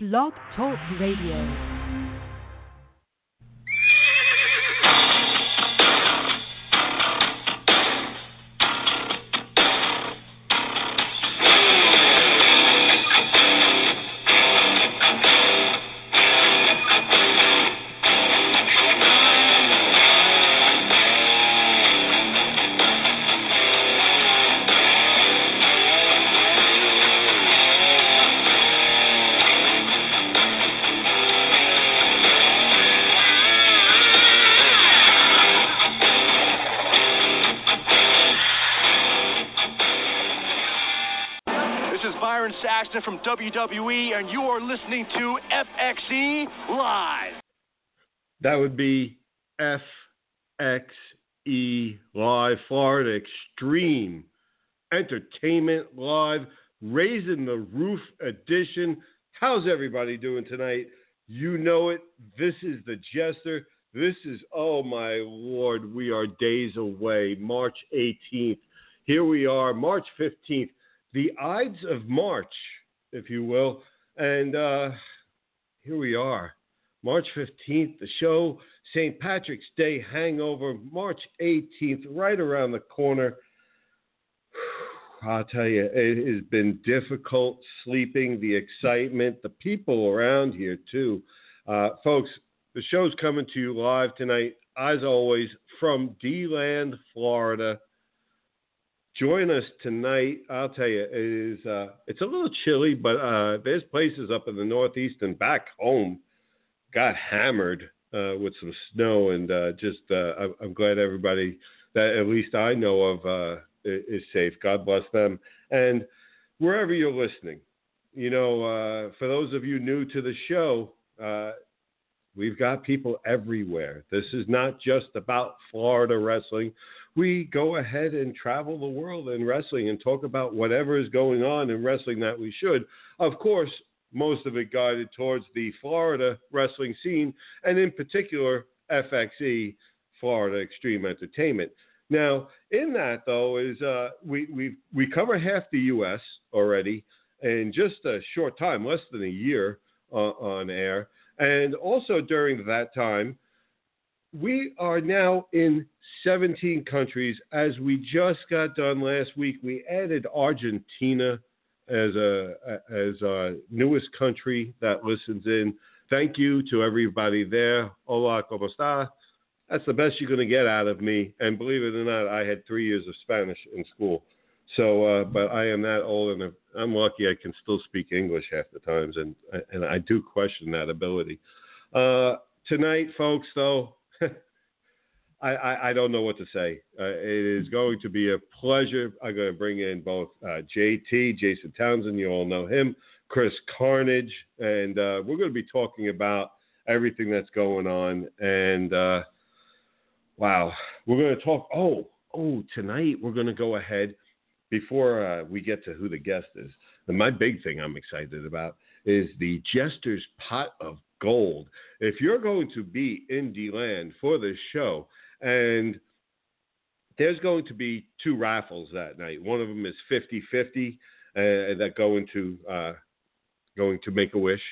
Blog Talk Radio. From WWE, and you are listening to FXE Live. That would be FXE Live, Florida Xtreme Entertainment Live, Raising the Roof Edition. How's everybody doing tonight? You know it. This is the Jester. This is, oh my Lord, we are days away. March 18th. Here we are, March 15th the Ides of March, if you will. And uh, here we are, March 15th, the show, St. Patrick's Day hangover, March 18th, right around the corner. I'll tell you, it has been difficult sleeping, the excitement, the people around here, too. Uh, folks, the show's coming to you live tonight, as always, from DeLand, Florida join us tonight. I'll tell you, it is uh, it's a little chilly, but uh, there's places up in the Northeast and back home got hammered uh, with some snow, and uh, just uh, I'm glad everybody that at least I know of is safe. God bless them, and wherever you're listening, you know, for those of you new to the show. We've got people everywhere. This is not just about Florida wrestling we go ahead and travel the world in wrestling and talk about whatever is going on in wrestling that we should. Of course, most of it guided towards the Florida wrestling scene, and in particular, FXE, Florida Xtreme Entertainment. Now, in that though, is uh, we we we cover half the U.S. already in just a short time, less than a year uh, on air, and also during that time, we are now in 17 countries. As we just got done last week, we added Argentina as a as our newest country that listens in. Thank you to everybody there. Hola, cómo está? That's the best you're going to get out of me. And believe it or not, I had three years of Spanish in school. So, uh, but I am that old, and I'm lucky I can still speak English half the times, and and I do question that ability. Uh, tonight, folks, though, I, I, I, don't know what to say. Uh, it is going to be a pleasure. I'm going to bring in both uh, JT, Jason Townsend, you all know him, Chris Carnage, and uh, we're going to be talking about everything that's going on. And uh, wow, we're going to talk. Oh, oh, tonight we're going to go ahead before uh, we get to who the guest is. And my big thing I'm excited about is the Jester's Pot of Gold. If you're going to be in DeLand for this show, and there's going to be two raffles that night. One of them is 50-50 uh, that go into uh, going to Make a Wish.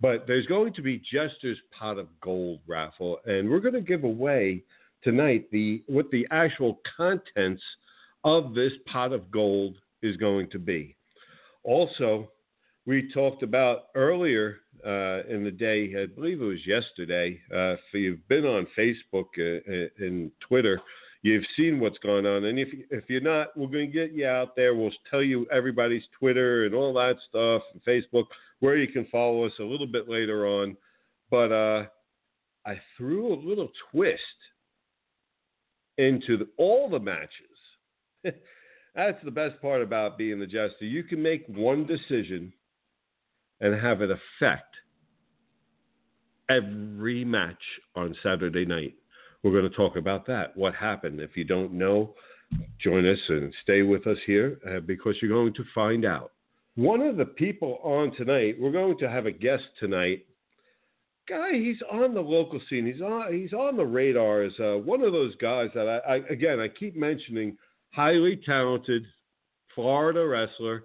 But there's going to be Jester's Pot of Gold raffle, and we're going to give away tonight the what the actual contents of this pot of gold is going to be. Also, we talked about earlier uh, in the day, I believe it was yesterday. Uh, if you've been on Facebook uh, and Twitter, you've seen what's going on. And if if you're not, we're going to get you out there. We'll tell you everybody's Twitter and all that stuff, and Facebook, where you can follow us a little bit later on. But uh, I threw a little twist into the, all the matches. That's the best part about being the jester. You can make one decision and have it affect every match on Saturday night. We're going to talk about that. What happened? If you don't know, join us and stay with us here uh, because you're going to find out. One of the people on tonight, we're going to have a guest tonight. Guy, he's on the local scene. He's on. He's on the radar as uh, one of those guys that I, I again I keep mentioning. Highly talented Florida wrestler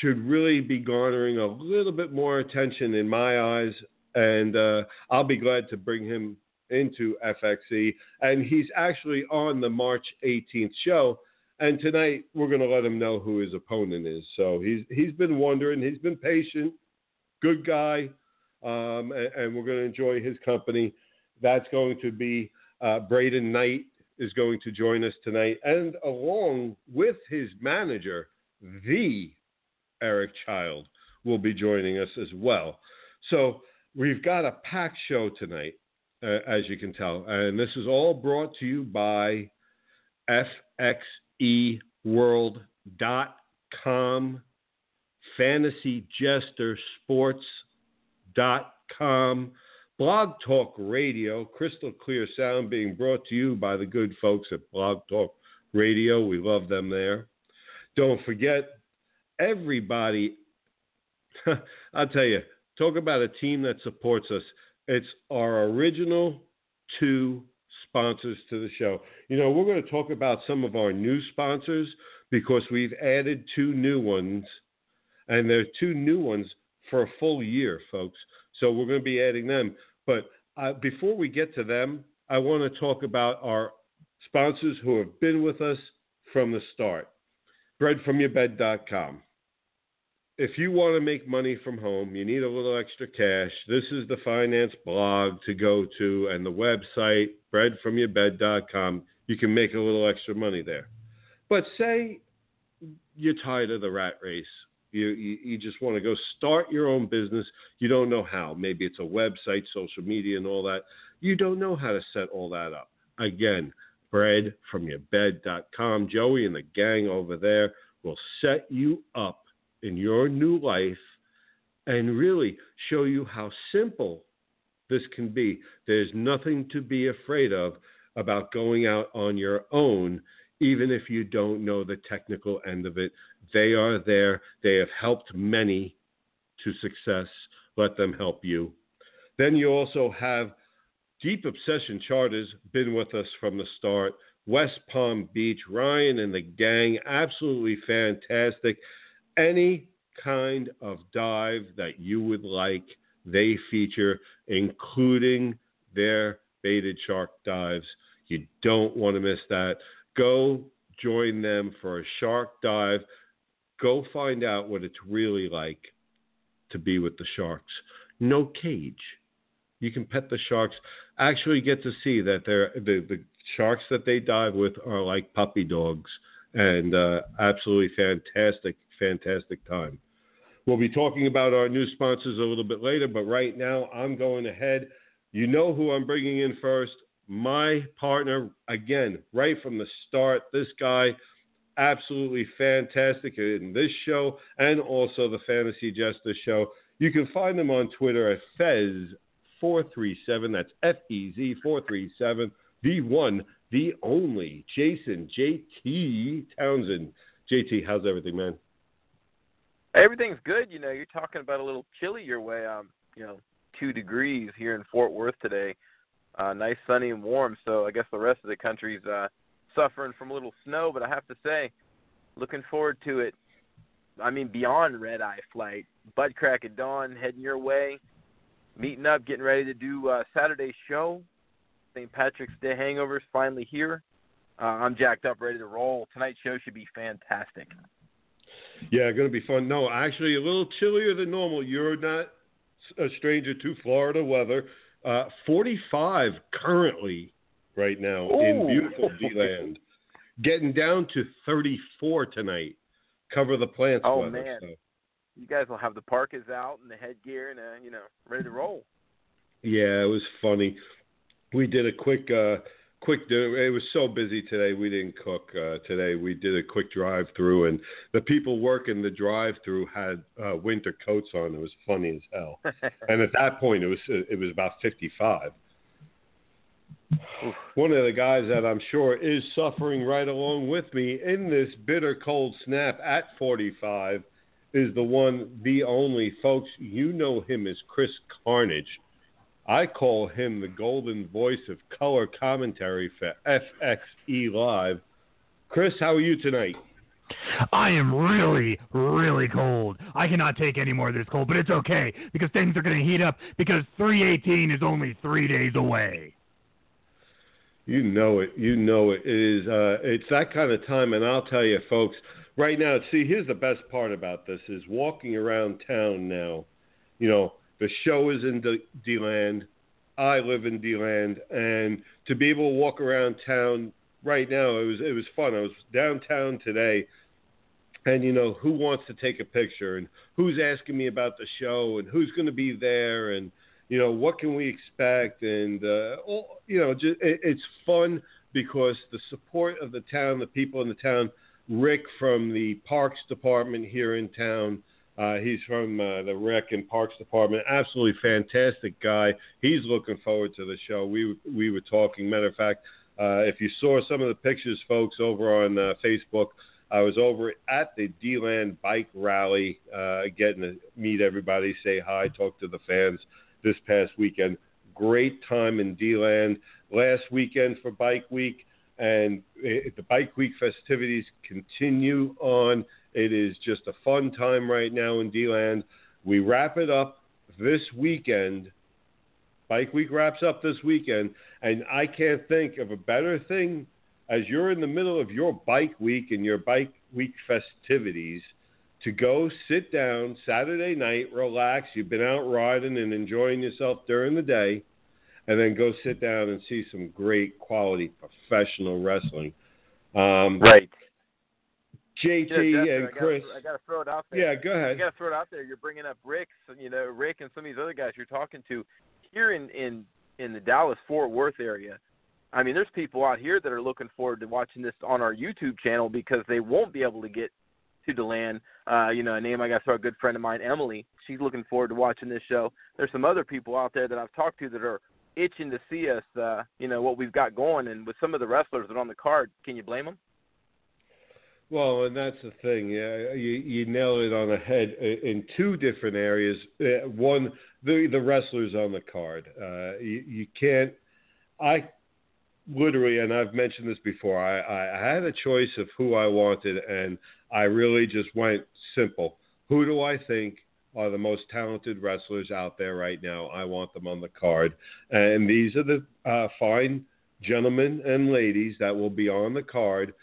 should really be garnering a little bit more attention in my eyes. And uh, I'll be glad to bring him into FXE. And he's actually on the March 18th show. And tonight we're going to let him know who his opponent is. So he's he's been wondering. He's been patient, good guy, um, and, and, we're going to enjoy his company. That's going to be uh, Braden Knight is going to join us tonight, and along with his manager, the Eric Child, will be joining us as well. So we've got a packed show tonight, uh, as you can tell, and this is all brought to you by FXEWorld.com, FantasyJesterSports.com Blog Talk Radio, crystal clear sound being brought to you by the good folks at Blog Talk Radio. We love them there. Don't forget, everybody, I'll tell you, talk about a team that supports us. It's our original two sponsors to the show. You know, we're going to talk about some of our new sponsors because we've added two new ones, and they're two new ones for a full year, folks. So we're going to be adding them. But uh, before we get to them, I want to talk about our sponsors who have been with us from the start. Breadfromyourbed.com. If you want to make money from home, you need a little extra cash. This is the finance blog to go to and the website, breadfromyourbed.com. You can make a little extra money there. But say you're tired of the rat race you, you, you just want to go start your own business. You don't know how. Maybe it's a website, social media, and all that. You don't know how to set all that up. Again, breadfromyourbed.com. Joey and the gang over there will set you up in your new life and really show you how simple this can be. There's nothing to be afraid of about going out on your own, even if you don't know the technical end of it. They are there. They have helped many to success. Let them help you. Then you also have Deep Obsession Charters, been with us from the start. West Palm Beach, Ryan and the gang, absolutely fantastic. Any kind of dive that you would like, they feature, including their baited shark dives. You don't want to miss that. Go join them for a shark dive Go find out what it's really like to be with the sharks. No cage. You can pet the sharks. Actually, get to see that they're the, the sharks that they dive with are like puppy dogs, and uh, absolutely fantastic, fantastic time. We'll be talking about our new sponsors a little bit later, but right now I'm going ahead. You know who I'm bringing in first. My partner, again, right from the start. This guy absolutely fantastic in this show and also the Fantasy Jester show. You can find them on Twitter at Fez437. That's F E Z 437. The one, the only, Jason JT Townsend. JT, how's everything, man? Everything's good. You know, you're talking about a little chilly your way. Um, you know, two degrees here in Fort Worth today. Uh, nice, sunny, and warm. So I guess the rest of the country's uh, suffering from a little snow, but I have to say, looking forward to it. I mean, beyond red eye flight, butt crack at dawn, heading your way, meeting up, getting ready to do uh, Saturday's show. St. Patrick's Day hangovers finally here. Uh, I'm jacked up, ready to roll. Tonight's show should be fantastic. Yeah, going to be fun. No, actually, a little chillier than normal. You're not a stranger to Florida weather. Uh, 45 currently right now Ooh. in beautiful DeLand. Getting down to 34 tonight. Cover the plants. Oh weather, man, so. you guys will have the parkas out and the headgear and uh, you know ready to roll. Yeah, it was funny. We did a quick uh, quick it was so busy today we didn't cook uh, today. We did a quick drive through and the people working the drive through had uh, winter coats on. It was funny as hell. And at that point it was it was about 55 one of the guys that I'm sure is suffering right along with me in this bitter cold snap at 45 is the one, the only. Folks, you know him as Chris Carnage. I call him the golden voice of color commentary for FXE Live. Chris, how are you tonight? I am really, really cold. I cannot take any more of this cold, but it's okay because things are going to heat up because 318 is only three days away. You know it. You know it. It is. Uh, it's that kind of time, and I'll tell you, folks. Right now, see, here's the best part about this: is walking around town now. You know, the show is in D- DeLand. I live in DeLand, and to be able to walk around town right now, it was it was fun. I was downtown today, and you know, who wants to take a picture, and who's asking me about the show, and who's going to be there, and you know, what can we expect? And, uh, all, you know, just, it, it's fun because the support of the town, the people in the town, Rick from the Parks Department here in town, uh, he's from uh, the Rec and Parks Department. Absolutely fantastic guy. He's looking forward to the show. We we were talking. Matter of fact, uh, if you saw some of the pictures, folks, over on uh, Facebook, I was over at the DeLand Bike Rally, uh, getting to meet everybody, say hi, talk to the fans this past weekend. Great time in DeLand. Last weekend for Bike Week, and it, the Bike Week festivities continue on. It is just a fun time right now in DeLand. We wrap it up this weekend. Bike Week wraps up this weekend, and I can't think of a better thing as you're in the middle of your Bike Week and your Bike Week festivities – to go sit down Saturday night, relax. You've been out riding and enjoying yourself during the day, and then go sit down and see some great quality professional wrestling. Um, right. JT yeah, and Chris. I got to throw it out there. Yeah, go ahead. I got to throw it out there. You're bringing up Rick, you know, Rick and some of these other guys you're talking to here in in in the Dallas Fort Worth area. I mean, there's people out here that are looking forward to watching this on our YouTube channel because they won't be able to get to DeLand. Uh, you know, a name I got to throw a good friend of mine, Emily. She's looking forward to watching this show. There's some other people out there that I've talked to that are itching to see us. Uh, you know what we've got going, and with some of the wrestlers that are on the card, can you blame them? Well, and that's the thing. Yeah, you you nailed it on the head in two different areas. Uh, one, the the wrestlers on the card. Uh, you, you can't. I literally, and I've mentioned this before. I, I had a choice of who I wanted, and I really just went simple. Who do I think are the most talented wrestlers out there right now? I want them on the card. And these are the uh, fine gentlemen and ladies that will be on the card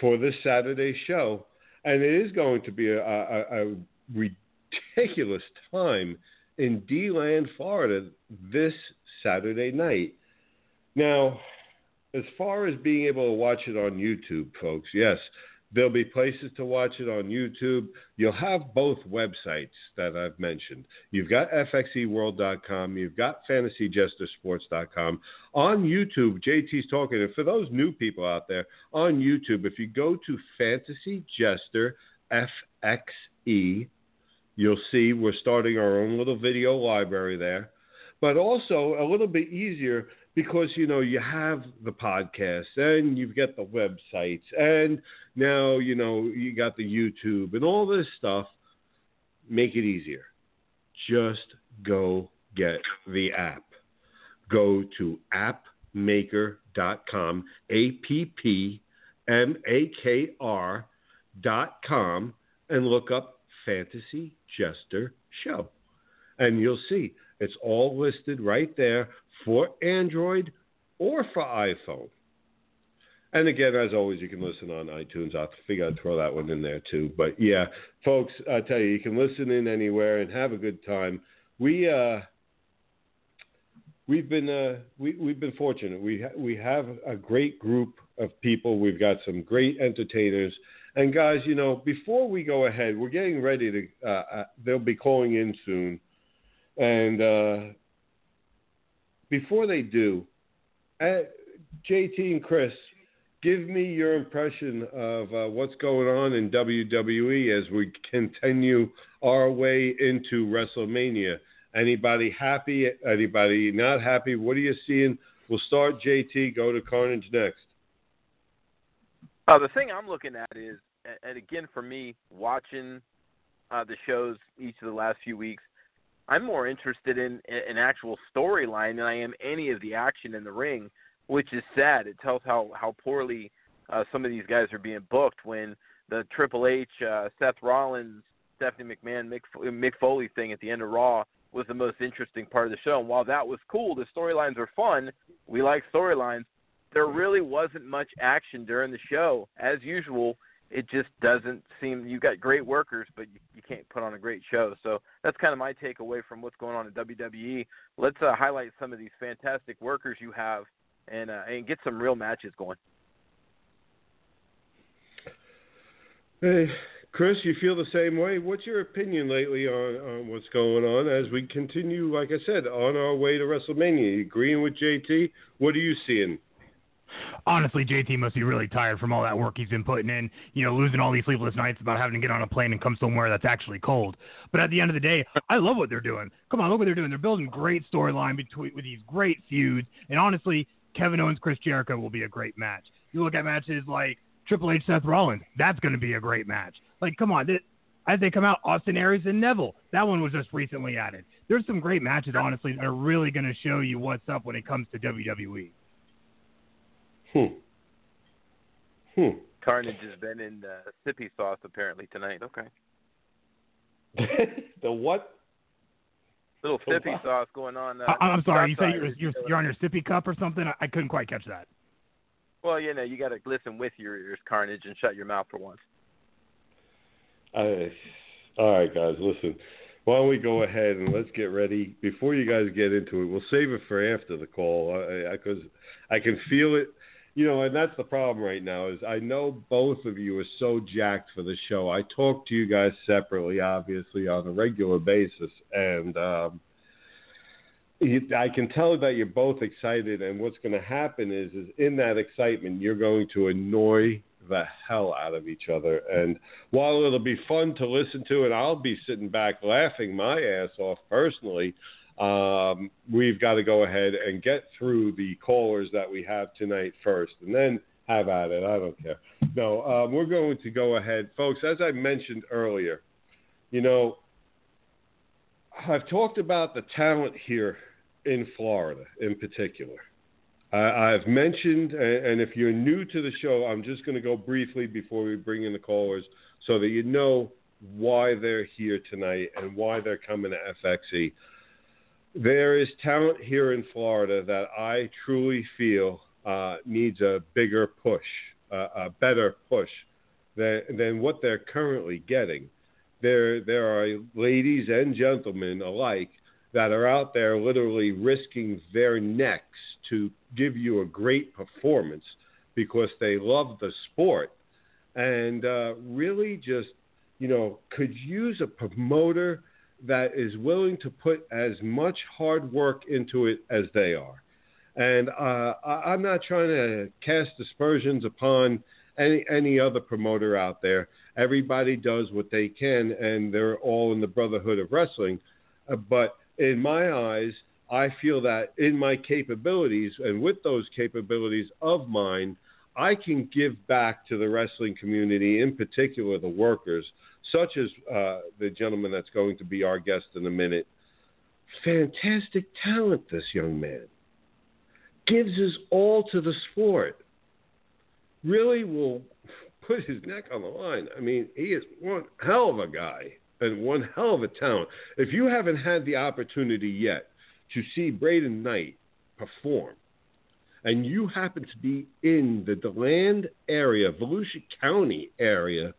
for this Saturday show. And it is going to be a, a, a ridiculous time in DeLand, Florida this Saturday night. Now, as far as being able to watch it on YouTube, folks, yes, There'll be places to watch it on YouTube. You'll have both websites that I've mentioned. You've got fxeworld.com, you've got fantasyjestersports.com. On YouTube, JT's talking, and for those new people out there, on YouTube, if you go to Fantasy Jester FXE, you'll see we're starting our own little video library there. But also a little bit easier because you know you have the podcast and you've got the websites and now you know you got the YouTube and all this stuff. Make it easier. Just go get the app. Go to appmakr.com, A P P M A K R dot com, and look up Fantasy Jester Show. And you'll see it's all listed right there for Android or for iPhone. And again, as always, you can listen on iTunes. I figure I'd throw that one in there too. But yeah, folks, I tell you, you can listen in anywhere and have a good time. We uh, we've been uh, we we've been fortunate. We we have a great group of people. We've got some great entertainers. And guys, you know, before we go ahead, we're getting ready to. Uh, uh, they'll be calling in soon, and uh, before they do, uh, JT and Chris, give me your impression of uh, what's going on in WWE as we continue our way into WrestleMania. Anybody happy? Anybody not happy? What are you seeing? We'll start JT. Go to Carnage next. Uh, the thing I'm looking at is, and again for me, watching uh, the shows each of the last few weeks, I'm more interested in an actual storyline than I am any of the action in the ring which is sad. It tells how how poorly uh, some of these guys are being booked when the Triple H, uh, Seth Rollins, Stephanie McMahon, Mick, Mick Foley thing at the end of Raw was the most interesting part of the show. And while that was cool, the storylines are fun. We like storylines. There really wasn't much action during the show. As usual, it just doesn't seem you've got great workers, but you, you can't put on a great show. So that's kind of my takeaway from what's going on in WWE. Let's uh, highlight some of these fantastic workers you have and uh, and get some real matches going. Hey, Chris, you feel the same way? What's your opinion lately on, on what's going on as we continue, like I said, on our way to WrestleMania? Agreeing with JT? What are you seeing? Honestly, JT must be really tired from all that work he's been putting in. You know, losing all these sleepless nights about having to get on a plane and come somewhere that's actually cold. But at the end of the day, I love what they're doing. Come on, look what they're doing. They're building great storyline between with these great feuds. And honestly, Kevin Owens, Chris Jericho will be a great match. You look at matches like Triple H, Seth Rollins. That's going to be a great match. Like, come on. as they come out, Austin Aries and Neville. That one was just recently added. There's some great matches, honestly, that are really going to show you what's up when it comes to WWE. Hmm. Hmm. Carnage has been in the sippy sauce apparently tonight. Okay. the what? Little sippy sauce going on. Uh, I, am sorry. You say you're, you're, you're on your sippy cup or something? I, I couldn't quite catch that. Well, you know, you got to listen with your ears, Carnage, and shut your mouth for once. Uh, all right, guys, listen. Why don't we go ahead and let's get ready before you guys get into it? We'll save it for after the call because I, I, I can feel it you know, and that's the problem right now is I know both of you are so jacked for the show. I talk to you guys separately, obviously, on a regular basis, and um, you, I can tell that you're both excited. And what's going to happen is, is in that excitement, you're going to annoy the hell out of each other. And while it'll be fun to listen to, and I'll be sitting back laughing my ass off personally um, we've got to go ahead and get through the callers that we have tonight first, and then have at it. I don't care. No, um, we're going to go ahead, folks. As I mentioned earlier, you know, I've talked about the talent here in Florida, in particular. I've mentioned, and if you're new to the show, I'm just going to go briefly before we bring in the callers so that you know why they're here tonight and why they're coming to FXE there is talent here in Florida that I truly feel uh, needs a bigger push, uh, a better push than, than what they're currently getting. There, there are ladies and gentlemen alike that are out there literally risking their necks to give you a great performance because they love the sport and uh, really just, you know, could use a promoter that is willing to put as much hard work into it as they are. And uh, I, am not trying to cast aspersions upon any any other promoter out there. Everybody does what they can, and they're all in the brotherhood of wrestling. Uh, but in my eyes, I feel that in my capabilities and with those capabilities of mine, I can give back to the wrestling community, in particular the workers, such as uh, the gentleman that's going to be our guest in a minute. Fantastic talent, this young man. Gives his all to the sport. Really will put his neck on the line. I mean, he is one hell of a guy and one hell of a talent. If you haven't had the opportunity yet to see Braden Knight perform, and you happen to be in the DeLand area, Volusia County area,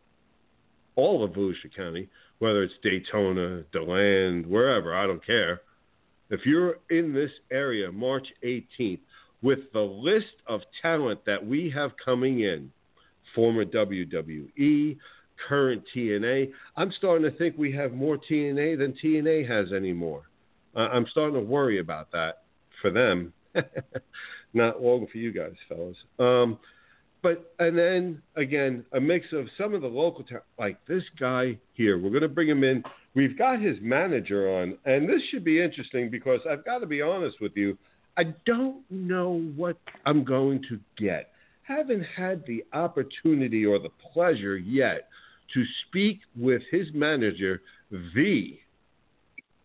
all of Volusia County, whether it's Daytona, DeLand, wherever, I don't care. If you're in this area March 18th with the list of talent that we have coming in, former WWE, current TNA, I'm starting to think we have more TNA than TNA has anymore. I'm starting to worry about that for them. Not long for you guys, fellas. Um, but and then again, a mix of some of the local ta- like this guy here. We're going to bring him in. We've got his manager on, and this should be interesting because I've got to be honest with you. I don't know what I'm going to get. Haven't had the opportunity or the pleasure yet to speak with his manager, the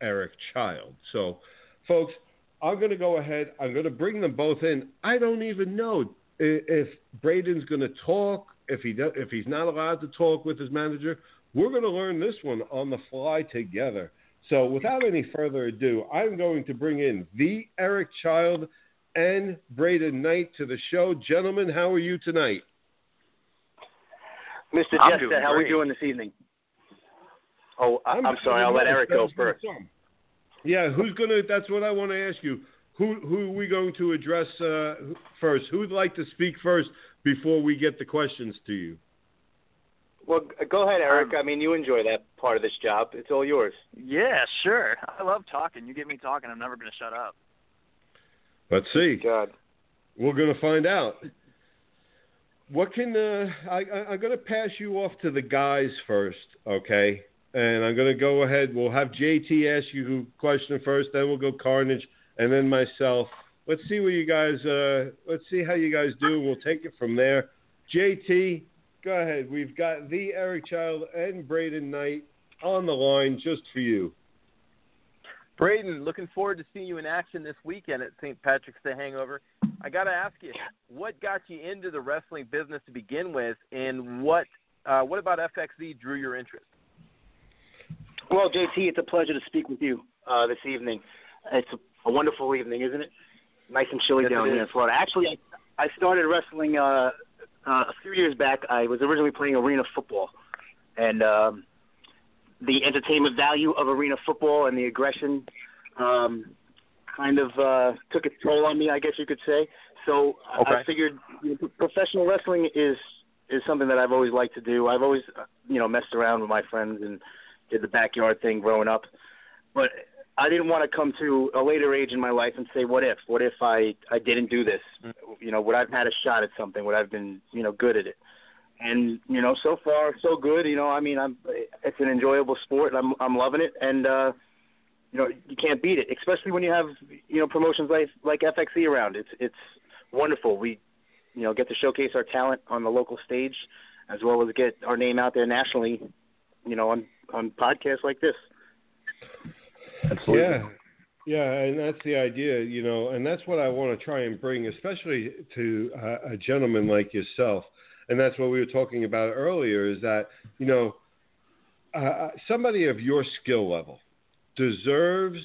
Eric Child. So, folks, I'm going to go ahead. I'm going to bring them both in. I don't even know if Braden's going to talk If he does, if he's not allowed to talk with his manager, we're going to learn this one on the fly together. So, without any further ado, I'm going to bring in the Eric Child and Braden Knight to the show. Gentlemen, how are you tonight? Mr. I'm Jester, how are we doing this evening? Oh, I, I'm, sorry. I'll let Eric go first. Yeah, who's gonna? That's what I want to ask you. Who who are we going to address uh, first? Who'd like to speak first before we get the questions to you? Well, go ahead, Eric. I mean, you enjoy that part of this job. It's all yours. Yeah, sure. I love talking. You get me talking, I'm never going to shut up. Let's see. God. We're gonna find out. What can uh, I, I? I'm gonna pass you off to the guys first, okay? And I'm gonna go ahead. We'll have JT ask you question first, then we'll go Carnage, and then myself. Let's see what you guys. Uh, let's see how you guys do. We'll take it from there. JT, go ahead. We've got the Eric Child and Braden Knight on the line just for you. Braden, looking forward to seeing you in action this weekend at St. Patrick's Day Hangover. I got to ask you, what got you into the wrestling business to begin with, and what uh, what about FXE drew your interest? Well, JT, it's a pleasure to speak with you uh, this evening. It's a, a wonderful evening, isn't it? Nice and chilly Yes, down here in. Florida. Actually, I, I started wrestling uh, uh, a few years back. I was originally playing arena football, and um, the entertainment value of arena football and the aggression um, kind of uh, took its toll on me, I guess you could say. So I- I figured you know, professional wrestling is is something that I've always liked to do. I've always uh, you know messed around with my friends and did the backyard thing growing up, but I didn't want to come to a later age in my life and say, "What if? What if I I didn't do this? You know, would I've had a shot at something? Would I've been you know good at it?" And you know, so far so good. You know, I mean, I'm it's an enjoyable sport. I'm I'm loving it, and uh, you know, you can't beat it, especially when you have you know promotions like like FXE around. It's it's wonderful. We you know get to showcase our talent on the local stage, as well as get our name out there nationally. You know, on on podcasts like this. Yeah, yeah, and that's the idea, you know, and that's what I want to try and bring, especially to uh, a gentleman like yourself. And that's what we were talking about earlier is that, you know, uh, somebody of your skill level deserves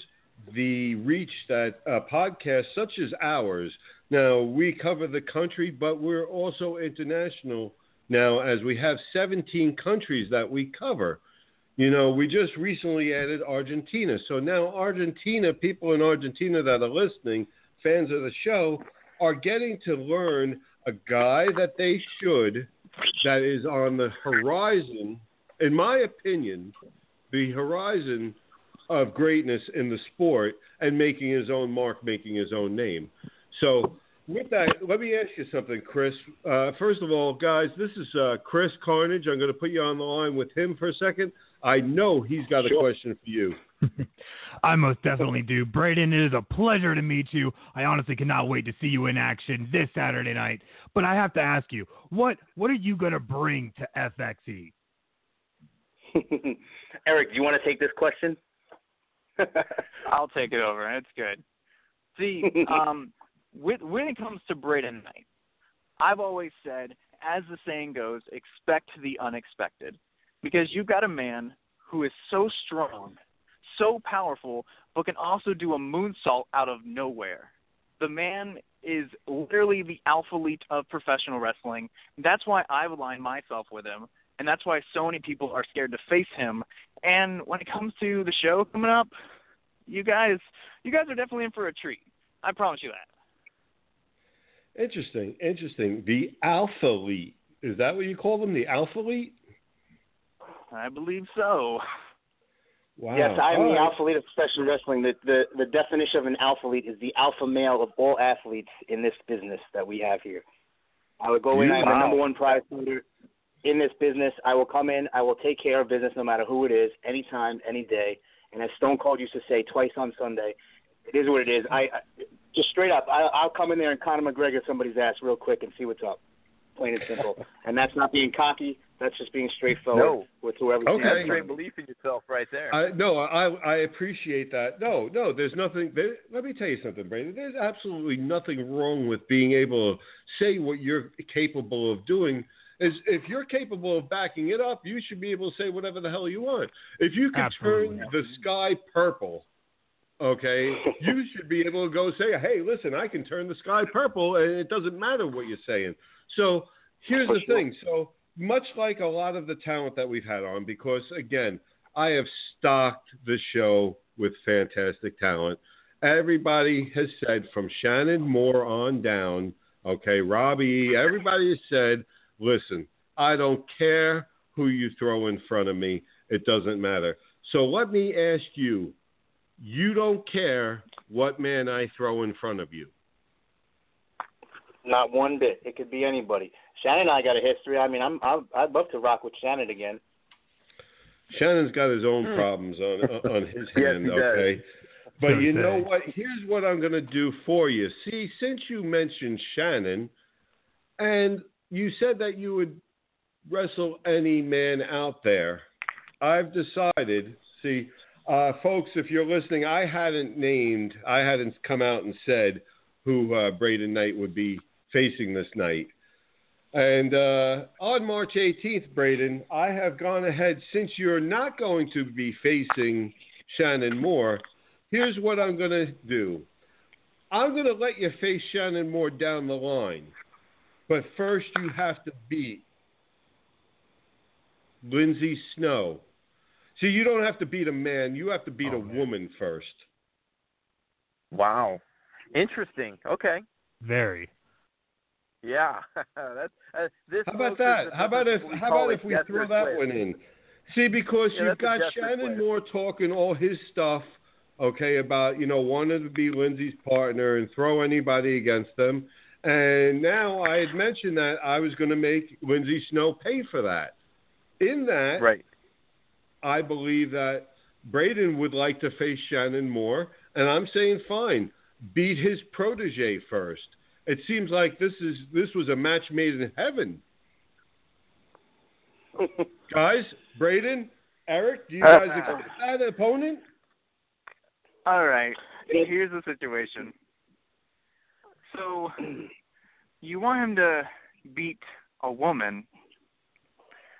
the reach that a podcast such as ours. Now, we cover the country, but we're also international now as we have 17 countries that we cover. You know, we just recently added Argentina. So now Argentina, people in Argentina that are listening, fans of the show, are getting to learn a guy that they should, that is on the horizon, in my opinion, the horizon of greatness in the sport and making his own mark, making his own name. So, with that, let me ask you something, Chris. Uh, first of all, guys, this is uh, Chris Carnage. I'm going to put you on the line with him for a second. I know he's got a Sure. question for you. I most definitely do. Braden, it is a pleasure to meet you. I honestly cannot wait to see you in action this Saturday night. But I have to ask you, what what are you gonna bring to? FXE? Eric, do you want to take this question? I'll take it over. It's good. See, um, with, when it comes to Braden Knight, I've always said, as the saying goes, expect the unexpected. Because you've got a man who is so strong, so powerful, but can also do a moonsault out of nowhere. The man is literally the alpha elite of professional wrestling. That's why I've aligned myself with him, and that's why so many people are scared to face him. And when it comes to the show coming up, you guys, you guys are definitely in for a treat. I promise you that. Interesting, interesting. The Alpha Elite. Is that what you call them? The Alpha Elite? I believe so. Wow. Yes, I am All the right. alpha elite of professional wrestling. The, the the definition of an alpha elite is the alpha male of all athletes in this business that we have here. I would go in. I am the number one prize fighter in this business. I will come in. I will take care of business no matter who it is, anytime, any day. And as Stone Cold used to say, twice on Sunday, it is what it is. I, I just straight up, I, I'll come in there and Conor McGregor somebody's ass real quick and see what's up. Plain and simple. and that's not being cocky. That's just being straightforward No. with whoever. Okay. That's great belief in yourself right there. I, no, I I appreciate that. No, no, there's nothing. There, let me tell you something, Brandon. There's absolutely nothing wrong with being able to say what you're capable of doing, is if you're capable of backing it up, you should be able to say whatever the hell you want. If you can Absolutely. turn the sky purple, okay, you should be able to go say, "Hey, listen, I can turn the sky purple, and it doesn't matter what you're saying." So here's the thing. So much like a lot of the talent that we've had on, because again, I have stocked the show with fantastic talent. Everybody has said from Shannon Moore on down, okay, Robbie, everybody has said, listen, I don't care who you throw in front of me, it doesn't matter. So let me ask you, you don't care what man I throw in front of you. Not one bit. It could be anybody. Shannon and I got a history. I mean, I'm I'd, I'd love to rock with Shannon again. Shannon's got his own hmm. problems on uh, on his Yes, hand, he does. okay? But Gonna you know what? Here's what I'm going to do for you. See, since you mentioned Shannon, and you said that you would wrestle any man out there, I've decided. See, uh, folks, if you're listening, I hadn't named, I hadn't come out and said who uh, Braden Knight would be facing this night. And uh, on March 18th, Braden, I have gone ahead, since you're not going to be facing Shannon Moore, here's what I'm going to do. I'm going to let you face Shannon Moore down the line. But first, you have to beat Lindsay Snow. See, you don't have to beat a man, you have to beat Oh, a man. woman first. Wow. Interesting. Okay. Very. Yeah. That's uh, this. How about that? How about if this is what how about if we throw that twist. one in? See, because Yeah, you've got Shannon twist. Moore talking all his stuff, okay, about you know wanting to be Lindsay's partner and throw anybody against them, and now I had mentioned that I was going to make Lindsay Snow pay for that. In that, Right. I believe that Braden would like to face Shannon Moore, and I'm saying fine, beat his protege first. It seems like this is this was a match made in heaven. Guys, Braden, Eric, do you uh, guys accept that opponent? All right. Here's the situation. So, you want him to beat a woman.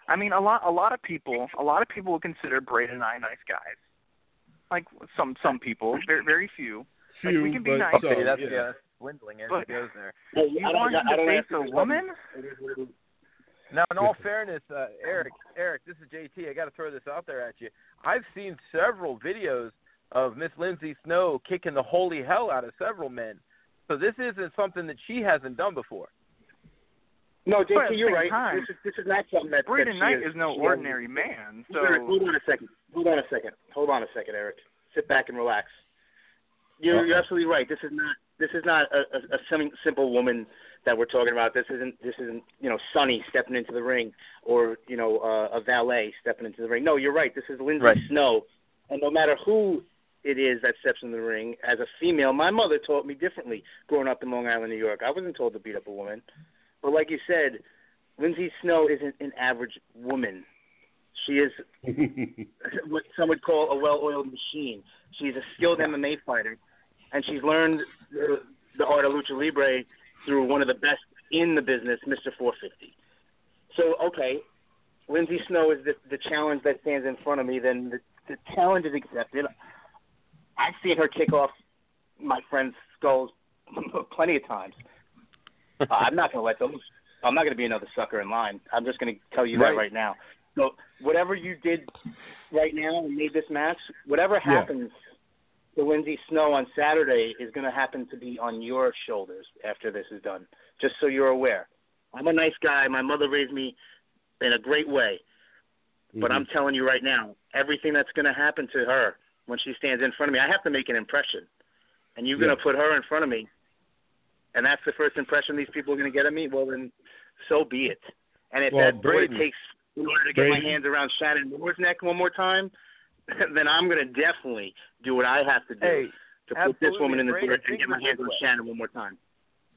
I mean, a lot, a lot of people, a lot of people will consider Braden and I nice guys. Like some, some people, very, very few. Like, Few, we can be but nice. some, Okay, that's yeah. yeah. Dwindling as But- it goes there. Hey, You I want him to ask face a this woman? It is what it is. Now, in all fairness, uh, Eric, Eric, this is JT. I got to throw this out there at you. I've seen several videos of Miss Lindsay Snow kicking the holy hell out of several men. So this isn't something that she hasn't done before. No, But at JT, you're right. time, this is this is not something that Braden that Knight is, is no she ordinary man. Hold on, So, hold on a second. Hold on a second. Hold on a second, Eric. Sit back and relax. You're, you're absolutely right. This is not this is not a, a, a simple woman that we're talking about. This isn't this isn't you know Sunny stepping into the ring or you know uh, a valet stepping into the ring. No, you're right. This is Lindsay Right. Snow, and no matter who it is that steps in the ring, as a female, my mother taught me differently growing up in Long Island, New York. I wasn't told to beat up a woman, but like you said, Lindsay Snow isn't an average woman. She is what some would call a well-oiled machine. She's a skilled MMA fighter, and she's learned the, the art of lucha libre through one of the best in the business, Mr. 450. So, okay, Lindsay Snow is the, the challenge that stands in front of me. Then the, the challenge is accepted. I've seen her kick off my friends' skulls plenty of times. Uh, I'm not going to let those. I'm not going to be another sucker in line. I'm just going to tell you Right. that right now. So whatever you did right now and made this match, whatever Yeah. happens to Lindsay Snow on Saturday is going to happen to be on your shoulders after this is done. Just so you're aware. I'm a nice guy. My mother raised me in a great way. But I'm telling you right now, everything that's going to happen to her when she stands in front of me, I have to make an impression. And you're going to put her in front of me, and that's the first impression these people are going to get of me. Well, then, so be it. And if Well, that's what it takes in order to get Braden- my hands around Shannon Moore's neck one more time, then I'm going to definitely do what I have to do Hey, to put this woman in the Braden, dirt and get my hands on. Shannon one more time.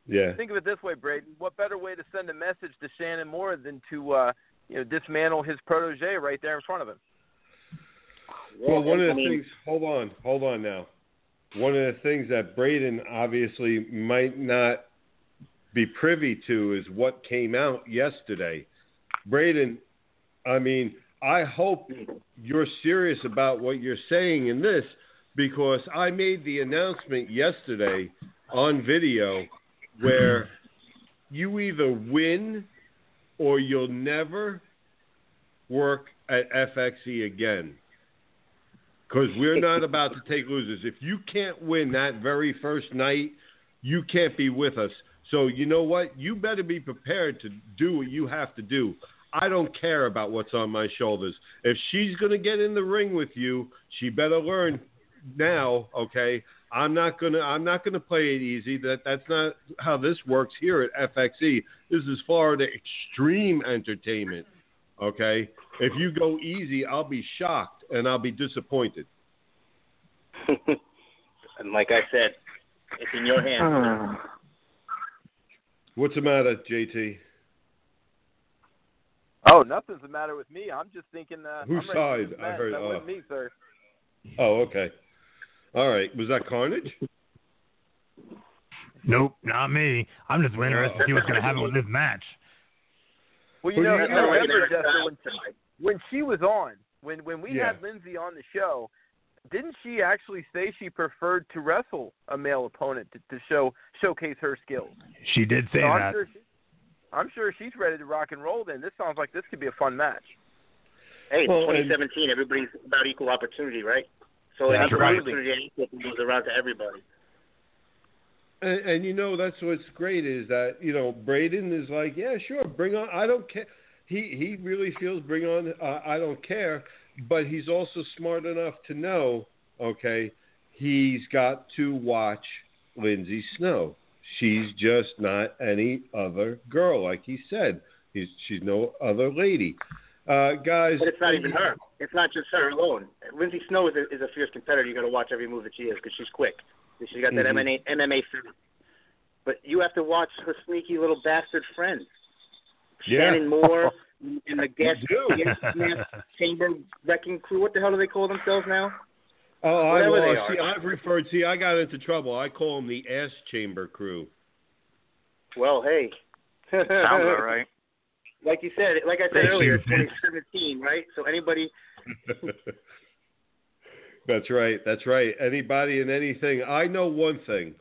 yeah. Think of it this way, Braden. What better way to send a message to Shannon Moore than to uh, you know dismantle his protege right there in front of him? Well, one of I the mean, things. Hold on, hold on now. One of the things that Braden obviously might not be privy to is what came out yesterday. Braden, I mean, I hope you're serious about what you're saying in this because I made the announcement yesterday on video where you either win or you'll never work at FXE again. Because we're not about to take losers. If you can't win that very first night, you can't be with us. So, you know what? You better be prepared to do what you have to do. I don't care about what's on my shoulders. If she's going to get in the ring with you, she better learn now, okay? I'm not gonna I'm not gonna play it easy. That that's not how this works here at FXE. This is Florida Xtreme Entertainment. Okay? If you go easy, I'll be shocked and I'll be disappointed. and like I said, it's in your hands. What's the matter, JT? Oh, nothing's the matter with me. I'm just thinking. Uh, Whose side? for the I heard. That Oh. wasn't me, sir. oh, okay. All right. Was that Carnage? Nope, not me. I'm just interested to see what's going to happen with this match. Well, you Who know, you you remember Jessica when, when she was on, when when we Yeah. had Lindsay on the show, didn't she actually say she preferred to wrestle a male opponent to, to show showcase her skills? She did say So I'm that. sure she, I'm sure she's ready to rock and roll. Then this sounds like this could be a fun match. Hey, it's Well, and- 2017. Everybody's about equal opportunity, right? So an That's equal right. opportunity goes around to everybody. And, and you know that's what's great is that you know Braden is like, yeah, sure, bring on. I don't care. He he really feels bring on. Uh, I don't care, but he's also smart enough to know. Okay, he's got to watch Lindsay Snow. She's just not any other girl, like he said. He's she's no other lady. Uh, guys, But it's not even her. It's not just her alone. Lindsay Snow is a, is a fierce competitor. You got to watch every move that she is because she's quick. She's got that Mhm. MMA MMA. But you have to watch her sneaky little bastard friend, Yeah. Shannon Moore, and the gas, do. gas chamber wrecking crew. What the hell do they call themselves now? Oh, I, Whatever well, they are. see, I've referred. See, I got into trouble. I call them the ass chamber crew. Well, hey. Sounds all right. Like you said, like I said Thank earlier, you, 2017, right? So anybody, That's right. That's right. Anybody and anything. I know one thing.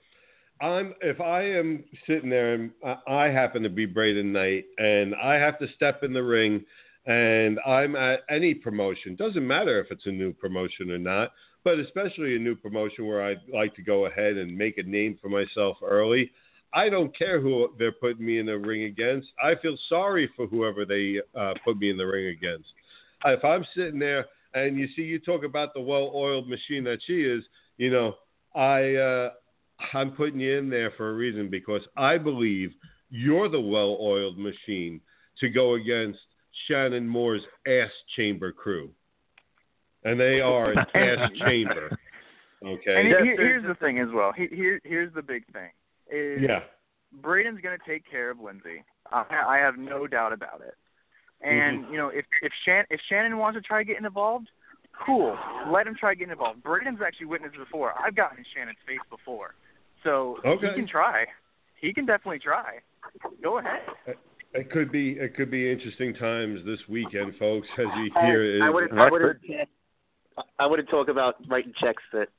I'm if I am sitting there and I- happen to be Braden Knight and I have to step in the ring and I'm at any promotion. Doesn't matter if it's a new promotion or not, but especially a new promotion where I'd like to go ahead and make a name for myself early. I don't care who they're putting me in the ring against. I feel sorry for whoever they uh, put me in the ring against. If I'm sitting there and you see you talk about the well-oiled machine that she is, you know, I uh, I'm putting you in there for a reason because I believe you're the well-oiled machine to go against Shannon Moore's ass chamber crew, and they are an ass chamber. Okay. And Yes, here, there's here's the thing as well. He- Here, here's the big thing. Is Yeah. Braden's going to take care of Lindsay. I, I have no doubt about it. And Mm-hmm. you know, if if Shannon if Shannon wants to try getting involved, cool. Let him try getting involved. Braden's actually witnessed before. I've gotten in Shannon's face before, so Okay. he can try. He can definitely try. Go ahead. It could be it could be interesting times this weekend, folks, as you I, hear. I would I would I would talk about writing checks that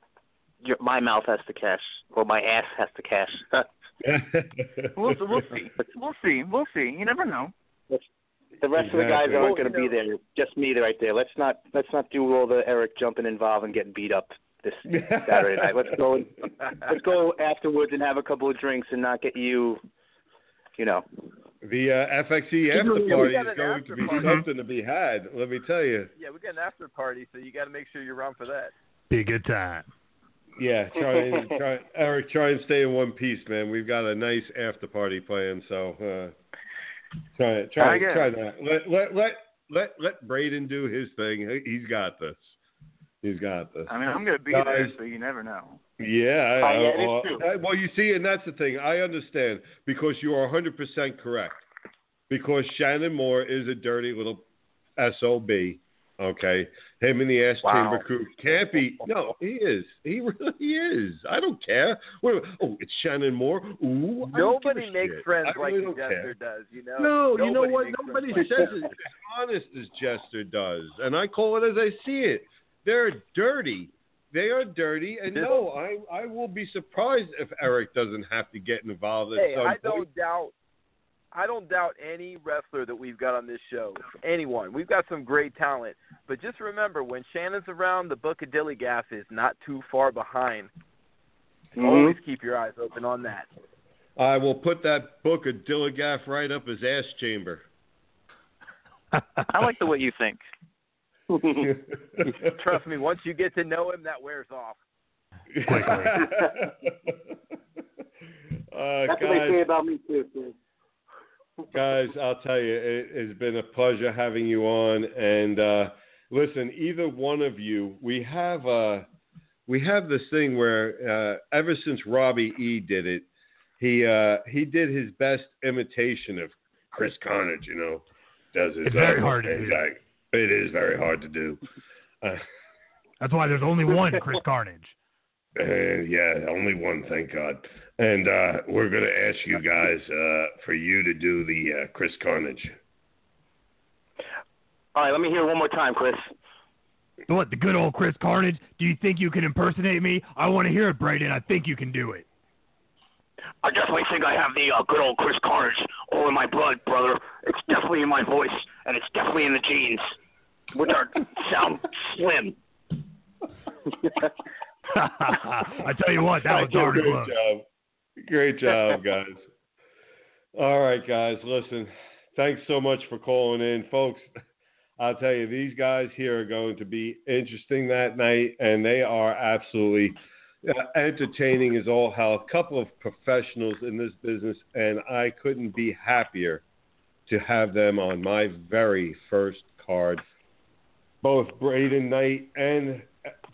your, my mouth has to cash or my ass has to cash. We'll we'll see. We'll see. We'll see. You never know. The rest of the guys aren't Well, going to you be there. Just me right there. Let's not let's not do all the Eric jumping involved and getting beat up this Saturday night. Let's go let's go afterwards and have a couple of drinks and not get you, you know. The uh, FXE Yeah, after party is going to be party. something to be had. Let me tell you. Yeah, we got an after party, so you got to make sure you're around for that. Be a good time. Yeah, try and try, Eric. Try and stay in one piece, man. We've got a nice after party planned, so uh, try try try that. Let let let let let Braden do his thing. He's got this. He's got this. I mean, I'm going to be there, Guys. so you never know. Yeah, I, Oh, yeah, it well, true. I- well, you see, and that's the thing. I understand because you are 100% correct. Because Shannon Moore is a dirty little sob, Okay, him and the Ass Wow. Chamber crew can't be. No, he is. He really is. I don't care. What, oh, it's Shannon Moore. Ooh, I don't give a Nobody makes shit. friends I like really the Jester care. does. You know. No, you know what? Nobody says that. it as honest as Jester does, and I call it as I see it. They're dirty. They are dirty, and no, I I will be surprised if Eric doesn't have to get involved at Hey, some I point. don't doubt. I don't doubt any wrestler that we've got on this show. Anyone. We've got some great talent. But just remember, when Shannon's around, the Book of Dilly Gaff is not too far behind. Mhm. Always keep your eyes open on that. I will put that book of Dilligaff right up his ass chamber. I like the way you think. Trust me, once you get to know him, that wears off. uh, That's what they say guys, about me too. Sid. guys, I'll tell you, it has been a pleasure having you on. And uh, listen, either one of you, we have uh, we have this thing where uh, ever since Robbie E did it, he uh, he did his best imitation of Chris Carnage. You know, does his It's very hard to do. exact- It is very hard to do. Uh, That's why there's only one Chris Carnage. Uh, yeah, only one, thank God. And uh, we're going to ask you guys uh, for you to do the uh, Chris Carnage. All right, let me hear it one more time, Chris. What, the good old Chris Carnage? Do you think you can impersonate me? I want to hear it, Braden. I think you can do it. I definitely think I have the uh, good old Chris Carnage all in my blood, brother. It's definitely in my voice, and it's definitely in the genes, which are sound slim. I tell you what, that was darn Great close. job. Great job, guys. All right, guys, listen. Thanks so much for calling in, folks. I'll tell you, these guys here are going to be interesting that night, and they are absolutely uh, entertaining as all hell. A couple of professionals in this business, and I couldn't be happier to have them on my very first card. Both Braden Knight and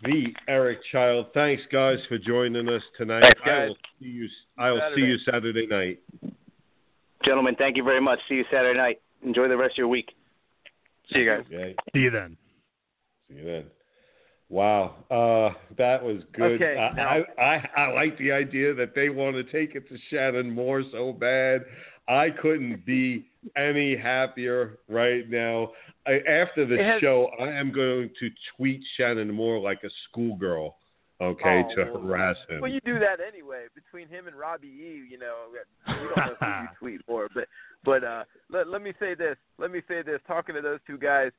the Eric Child. Thanks, guys, for joining us tonight. Thanks, I will see you. I will see you Saturday night. Gentlemen, thank you very much. See you Saturday night. Enjoy the rest of your week. See you guys. Okay. See you then. See you then. Wow, uh, that was good. Okay, I, now- I, I I like the idea that they want to take it to Shannon Moore so bad. I couldn't be any happier right now. I, after the show, I am going to tweet Shannon Moore like a schoolgirl, okay, Oh, to harass him. Well, you do that anyway. Between him and Robbie E, you know, we don't know who you tweet for, but but uh, let let me say this. Let me say this. Talking to those two guys,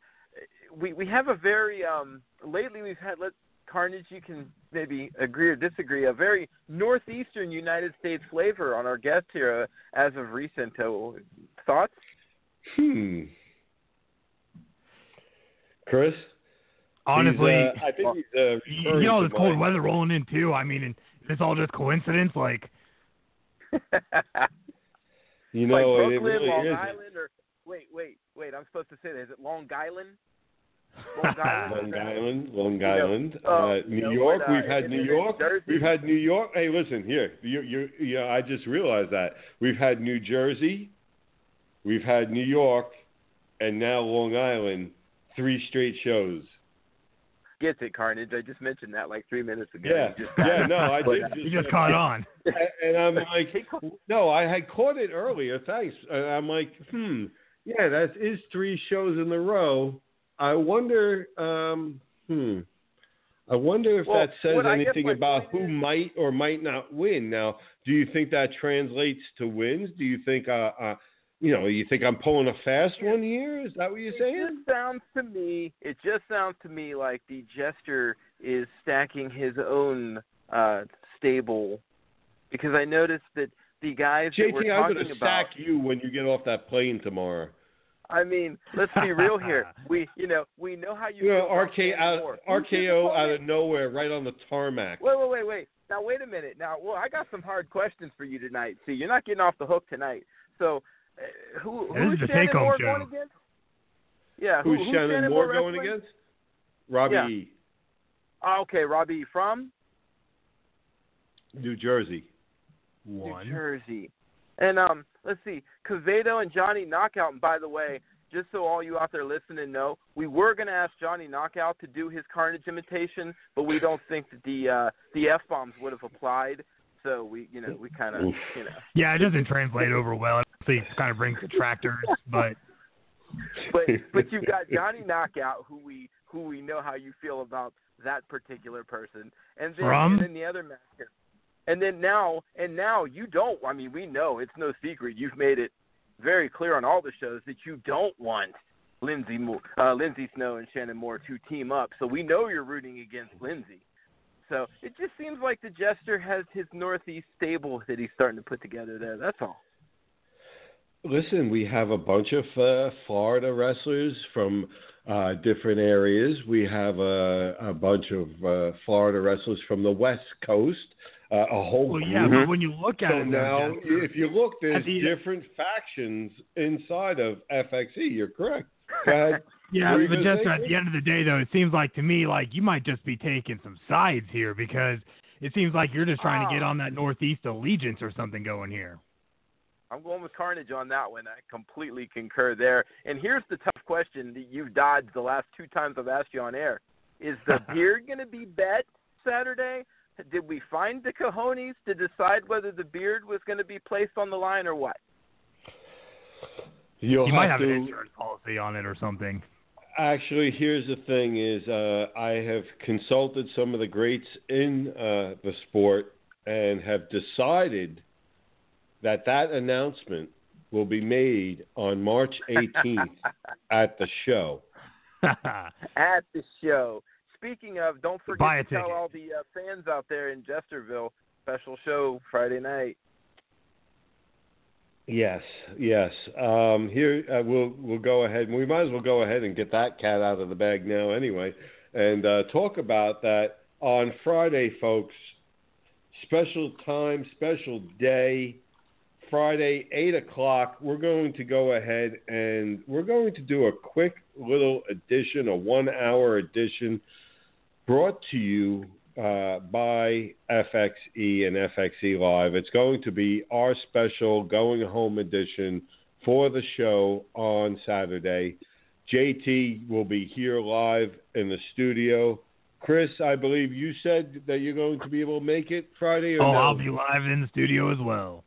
we we have a very um lately we've had let Carnage. You can maybe agree or disagree. A very northeastern United States flavor on our guest here uh, as of recent. Uh, thoughts? Hmm. Chris? Honestly, uh, I think he's, uh, you you know, to this cold my- weather rolling in too. I mean, is this all just coincidence? Like, You know, like it really Long is. Island, or wait, wait, wait. I'm supposed to say that. Is it Long Island? Long Island. Long Island, Long know, Island, uh, uh, New know, York. but, uh, we've had New York. Jersey. We've had New York. Hey, listen here. You, you, you, I just realized that we've had New Jersey, we've had New York, and now Long Island. Three straight shows. Gets it, Carnage. I just mentioned that like three minutes ago. Yeah, just yeah. No, I did. Just, you just caught on. and I'm like, no, I had caught it earlier. Thanks. And I'm like, hmm, yeah, that is three shows in a row. I wonder, um, hmm, I wonder if Well, that says what I guess anything about who is- might or might not win. Now, do you think that translates to wins? Do you think, uh, uh you know, you think I'm pulling a fast one here? Is that what you're It saying? just sounds to me. It just sounds to me like the jester is stacking his own uh stable, because I noticed that the guys that we're JT, I'm going to about. sack you when you get off that plane tomorrow. I mean, let's be real here. We, you know, we know how you. You know, feel RK out, Moore. Who's his RKO out of nowhere, right on the tarmac. Wait, wait, wait, wait. Now wait a minute. Now, well, I got some hard questions for you tonight. See, you're not getting off the hook tonight. So, uh, who who's is the Shannon take-home Moore show. going against? Yeah, who, Who's Shannon Shannon Moore going wrestling? against? Robbie Yeah. E. Oh, okay, Robbie from New Jersey. One. New Jersey. And um, let's see, Cavado and Johnny Knockout. And by the way, just so all you out there listening know, we were going to ask Johnny Knockout to do his Carnage imitation, but we don't think that the uh, the f bombs would have applied. So we, you know, we kind of, you know. Yeah, it doesn't translate over well. It kind of brings detractors, but but but you've got Johnny Knockout, who we who we know how you feel about that particular person, and then From? and then the other match. And then now and now you don't. I mean, we know it's no secret. You've made it very clear on all the shows that you don't want Lindsay Moore, uh, Lindsay Snow and Shannon Moore to team up. So we know you're rooting against Lindsay. So it just seems like the Jester has his Northeast stable that he's starting to put together there. That's all. Listen, we have a bunch of uh, Florida wrestlers from uh, different areas. We have a, a bunch of uh, Florida wrestlers from the West Coast. Uh, a whole well, yeah. group. But when you look at So it, now, Jester, if you look, there's the- different factions inside of FXE. You're correct. Go. Yeah, you but just at Chris? the end of the day, though, it seems like to me like you might just be taking some sides here because it seems like you're just trying to get Ah. on that Northeast allegiance or something going here. I'm going with Carnage on that one. I completely concur there. And here's the tough question that you've dodged the last two times I've asked you on air: Is the beard going to be bet Saturday? Did we find the cojones to decide whether the beard was going to be placed on the line or what? You'll you might have to, an insurance policy on it or something. Actually, here's the thing: is uh, I have consulted some of the greats in uh, the sport and have decided that that announcement will be made on March 18th at the show. At the show. Speaking of, don't forget Buy a to tell all the uh, fans out there in Jesterville, special show Friday night. Yes, yes. Um, here uh, we'll we'll go ahead. We might as well go ahead and get that cat out of the bag now, anyway, and uh, talk about that on Friday, folks. Special time, special day, Friday, eight o'clock. We're going to go ahead and we're going to do a quick little edition, a one-hour edition, brought to you uh, by FXE and FXE Live. It's going to be our special going home edition for the show on Saturday. JT will be here live in the studio. Chris, I believe you said that you're going to be able to make it Friday. Or Oh, no? I'll be live in the studio as well.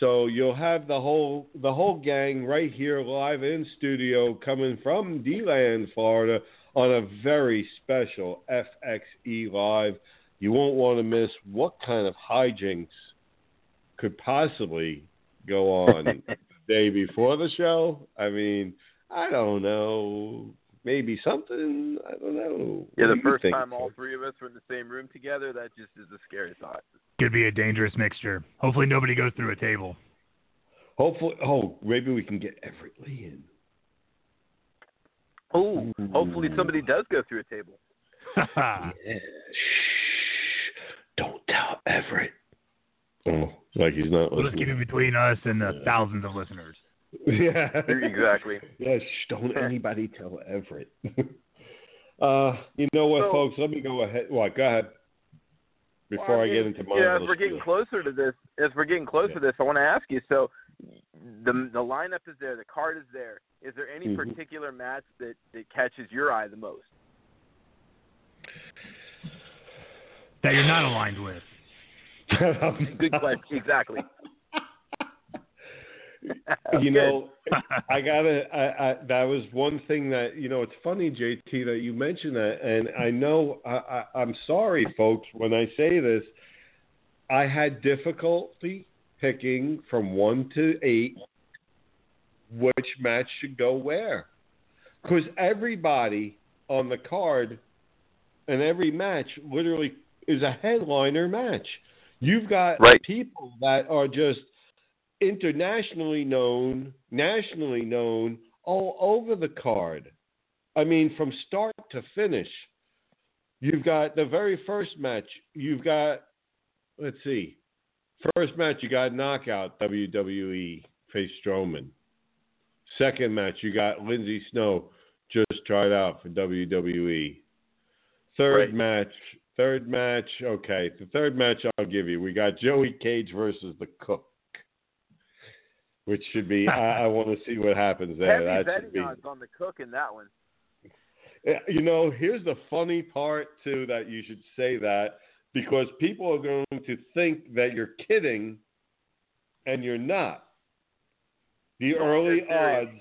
So you'll have the whole the whole gang right here live in studio coming from DeLand, Florida, on a very special FXE live. You won't want to miss what kind of hijinks could possibly go on the day before the show. I mean, I don't know. Maybe something. I don't know. Yeah, What the first think, time all three of us were in the same room together, that just is a scary thought. Could be a dangerous mixture. Hopefully, nobody goes through a table. Hopefully, oh, maybe we can get Everett Lee in. Oh, hopefully somebody does go through a table. Yeah. Shh. Don't tell Everett. Oh, like he's not we'll just keep it between us and the thousands of listeners. yeah. exactly. Yeah, don't anybody tell Everett. uh, you know what, So- folks? Let me go ahead. Well, Go ahead. Before Well, I mean, get into my yeah, as we're getting closer to this, as we're getting closer Yeah. to this, I want to ask you. So, the the lineup is there, the card is there. Is there any Mhm. particular match that that catches your eye the most? That you're not aligned with. Good question. Exactly. you know, I gotta. I, I, that was one thing that you know. It's funny, JT, that you mentioned that, and I know. I, I, I'm sorry, folks, when I say this. I had difficulty picking from one to eight which match should go where, because everybody on the card and every match literally is a headliner match. You've got Right. people that are just internationally known, nationally known, all over the card. I mean, from start to finish. You've got the very first match. You've got, let's see, first match you got knockout WWE face Strowman. Second match you got Lindsay Snow just tried out for WWE. Third Right. match, third match. Okay, the third match I'll give you. We got Joey Cage versus the Cook. which should be. I, I want to see what happens there. Heavy that betting be. odds on the cook in that one. You know, here's the funny part too that you should say that because people are going to think that you're kidding, and you're not. The No, early odds,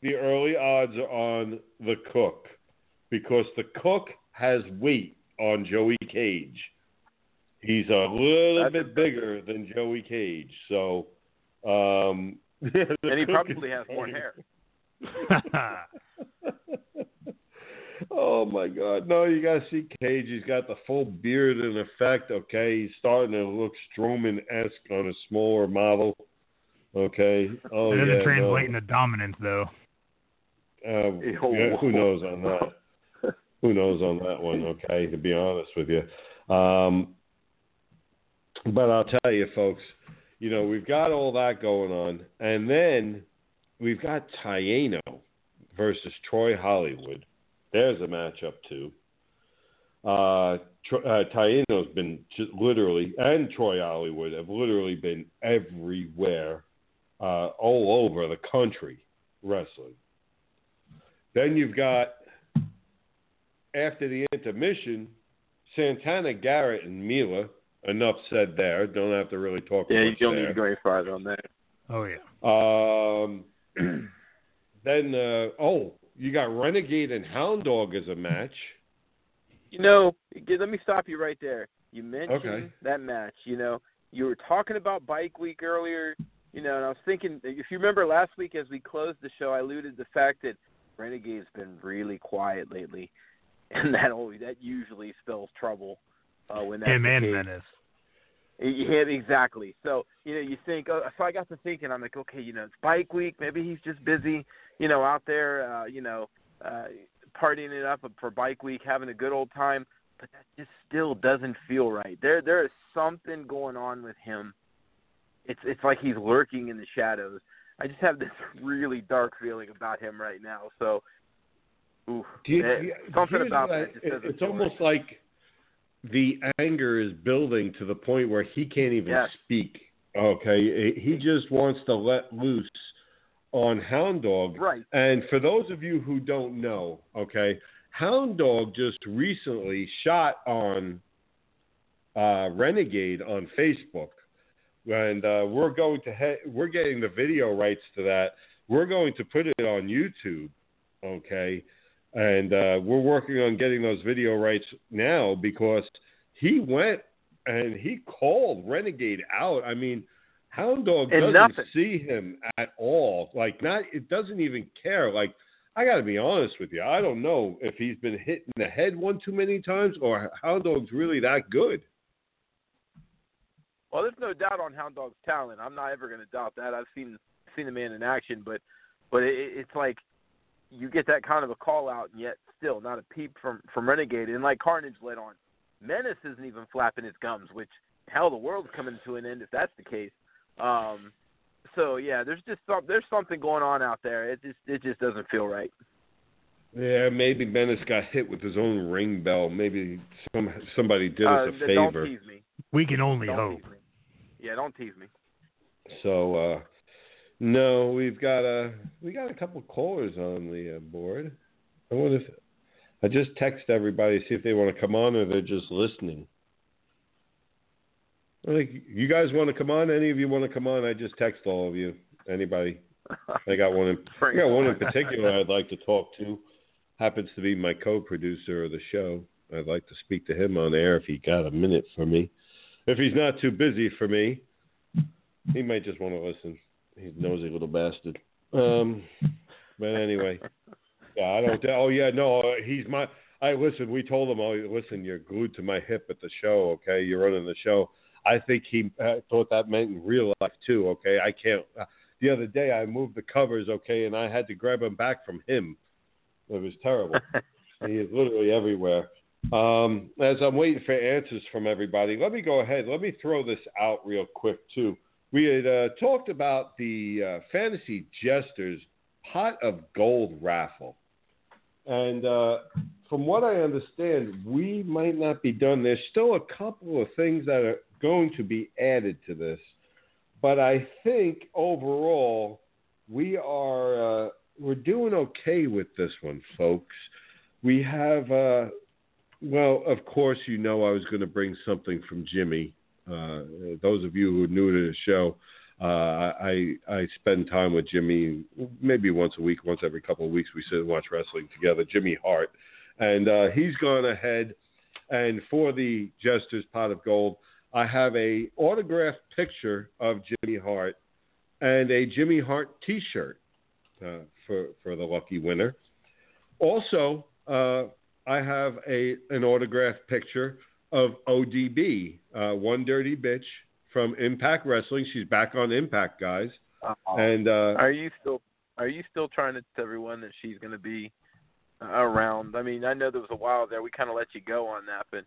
the early odds are on the cook because the cook has weight on Joey Cage. He's a little That's bit bigger than Joey Cage, so. Um, And he probably has more hair. oh my God! No, you gotta see Cage. He's got the full beard in effect. Okay, he's starting to look Strowman-esque on a smaller model. Okay. Oh it doesn't yeah. translate no. into dominance though. Uh, yeah, who knows on that? who knows on that one? Okay, to be honest with you. Um, but I'll tell you, folks. You know we've got all that going on, and then we've got Taino versus Troy Hollywood. There's a matchup too. Uh, uh, Taino's been just literally, and Troy Hollywood have literally been everywhere, uh, all over the country wrestling. Then you've got after the intermission, Santana Garrett and Mila. Enough said there. Don't have to really talk about it. Yeah, you don't there. need to go any farther on that. Oh yeah. Um, then, uh, oh, you got Renegade and Hound Dog as a match. You know, let me stop you right there. You mentioned Okay. that match. You know, you were talking about Bike Week earlier. You know, and I was thinking, if you remember last week as we closed the show, I alluded to the fact that Renegade's been really quiet lately, and that always that usually spells trouble uh, when that. Him and. Menace. Yeah, exactly. So you know, you think. Oh, so I got to thinking. I'm like, okay, you know, it's Bike Week. Maybe he's just busy. You know, out there. Uh, you know, uh, partying it up for Bike Week, having a good old time. But that just still doesn't feel right. There, there is something going on with him. It's, it's like he's lurking in the shadows. I just have this really dark feeling about him right now. So, ooh, Do you- eh, do you- something here's about that it- It's almost right. like the anger is building to the point where he can't even Yes. speak. Okay, he just wants to let loose on Hound Dog. right. And for those of you who don't know, okay, Hound Dog just recently shot on uh, Renegade on Facebook, and uh, we're going to he- we're getting the video rights to that. We're going to put it on YouTube, okay, and uh, we're working on getting those video rights now because he went and he called Renegade out. I mean. Hound Dog And doesn't nothing. see him at all. Like not, it doesn't even care. Like I got to be honest with you. I don't know if he's been hit in the head one too many times or Hound Dog's really that good. Well, there's no doubt on Hound Dog's talent. I'm not ever going to doubt that. I've seen seen the man in action, but but it, it's like you get that kind of a call out, and yet still not a peep from from Renegade. And like Carnage led on, Menace isn't even flapping his gums. Which hell, the world's coming to an end if that's the case. Um, so yeah, there's just some, there's something going on out there. It just it just doesn't feel right. Yeah, maybe Menace got hit with his own ring bell. Maybe some somebody did uh, us a th- Don't favor. tease me. We can only Don't hope. Yeah, don't tease me. So uh no, we've got a we got a couple callers on the uh, board. I wonder if I just text everybody to see if they want to come on or they're just listening. Like, you guys want to come on? Any of you want to come on? I just text all of you. Anybody? I got one. In, I got one in particular I'd like to talk to. Happens to be my co-producer of the show. I'd like to speak to him on air if he got a minute for me. If he's not too busy for me, he might just want to listen. He's a nosy little bastard. Um, but anyway, yeah, I don't. Oh yeah, no, he's my. I listen. We told him, oh, listen, you're glued to my hip at the show. Okay, you're running the show. I think he uh, thought that meant in real life too. Okay, I can't. Uh, the other day I moved the covers. Okay, and I had to grab them back from him. It was terrible. he is literally everywhere. Um, as I'm waiting for answers from everybody, let me go ahead. Let me throw this out real quick too. We had uh, talked about the uh, Fantasy Jesters pot of gold raffle, and uh, from what I understand, we might not be done. There's still a couple of things that are going to be added to this, but I think overall we are uh, we're doing okay with this one, folks. We have, uh, well, of course, you know I was going to bring something from Jimmy. Uh, those of you who are new to the show, uh, I I spend time with Jimmy maybe once a week, once every couple of weeks. We sit and watch wrestling together. Jimmy Hart, and uh, he's gone ahead and for the Jester's Pot of Gold, I have a autographed picture of Jimmy Hart and a Jimmy Hart T-shirt uh, for for the lucky winner. Also, uh, I have a an autographed picture of ODB, uh, one dirty bitch from Impact Wrestling. She's back on Impact, guys. Uh-huh. And uh, are you still are you still trying to tell everyone that she's going to be around? I mean, I know there was a while there we kind of let you go on that, but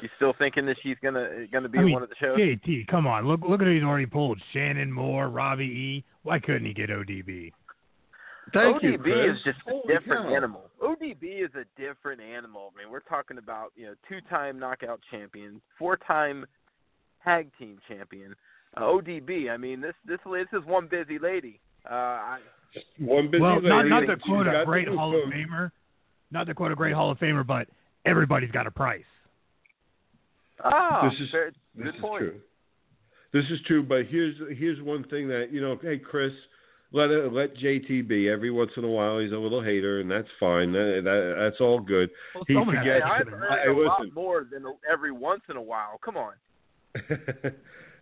you still thinking that she's gonna gonna be I mean, one of the shows? JT, come on, look look at who he's already pulled. Shannon Moore, Robbie E. Why couldn't he get ODB? Thank ODB you, Chris. is just a different cow. animal. ODB is a different animal. I mean, we're talking about you know two-time knockout champion, four-time tag team champion. Uh, ODB. I mean, this this this is one busy lady. Uh, I, One busy well, lady. not not to quote a great Hall of food. Famer, not to quote a great Hall of Famer, but everybody's got a price. Ah, This is- fair- This good is point. true. This is true, but here's here's one thing that you know. Hey, Chris, let it, let JT be. Every once in a while, he's a little hater, and that's fine. That, that, that's all good. Well, He someone Hey, forgets- I've heard that. Hey, a lot more than every once in a while. Come on.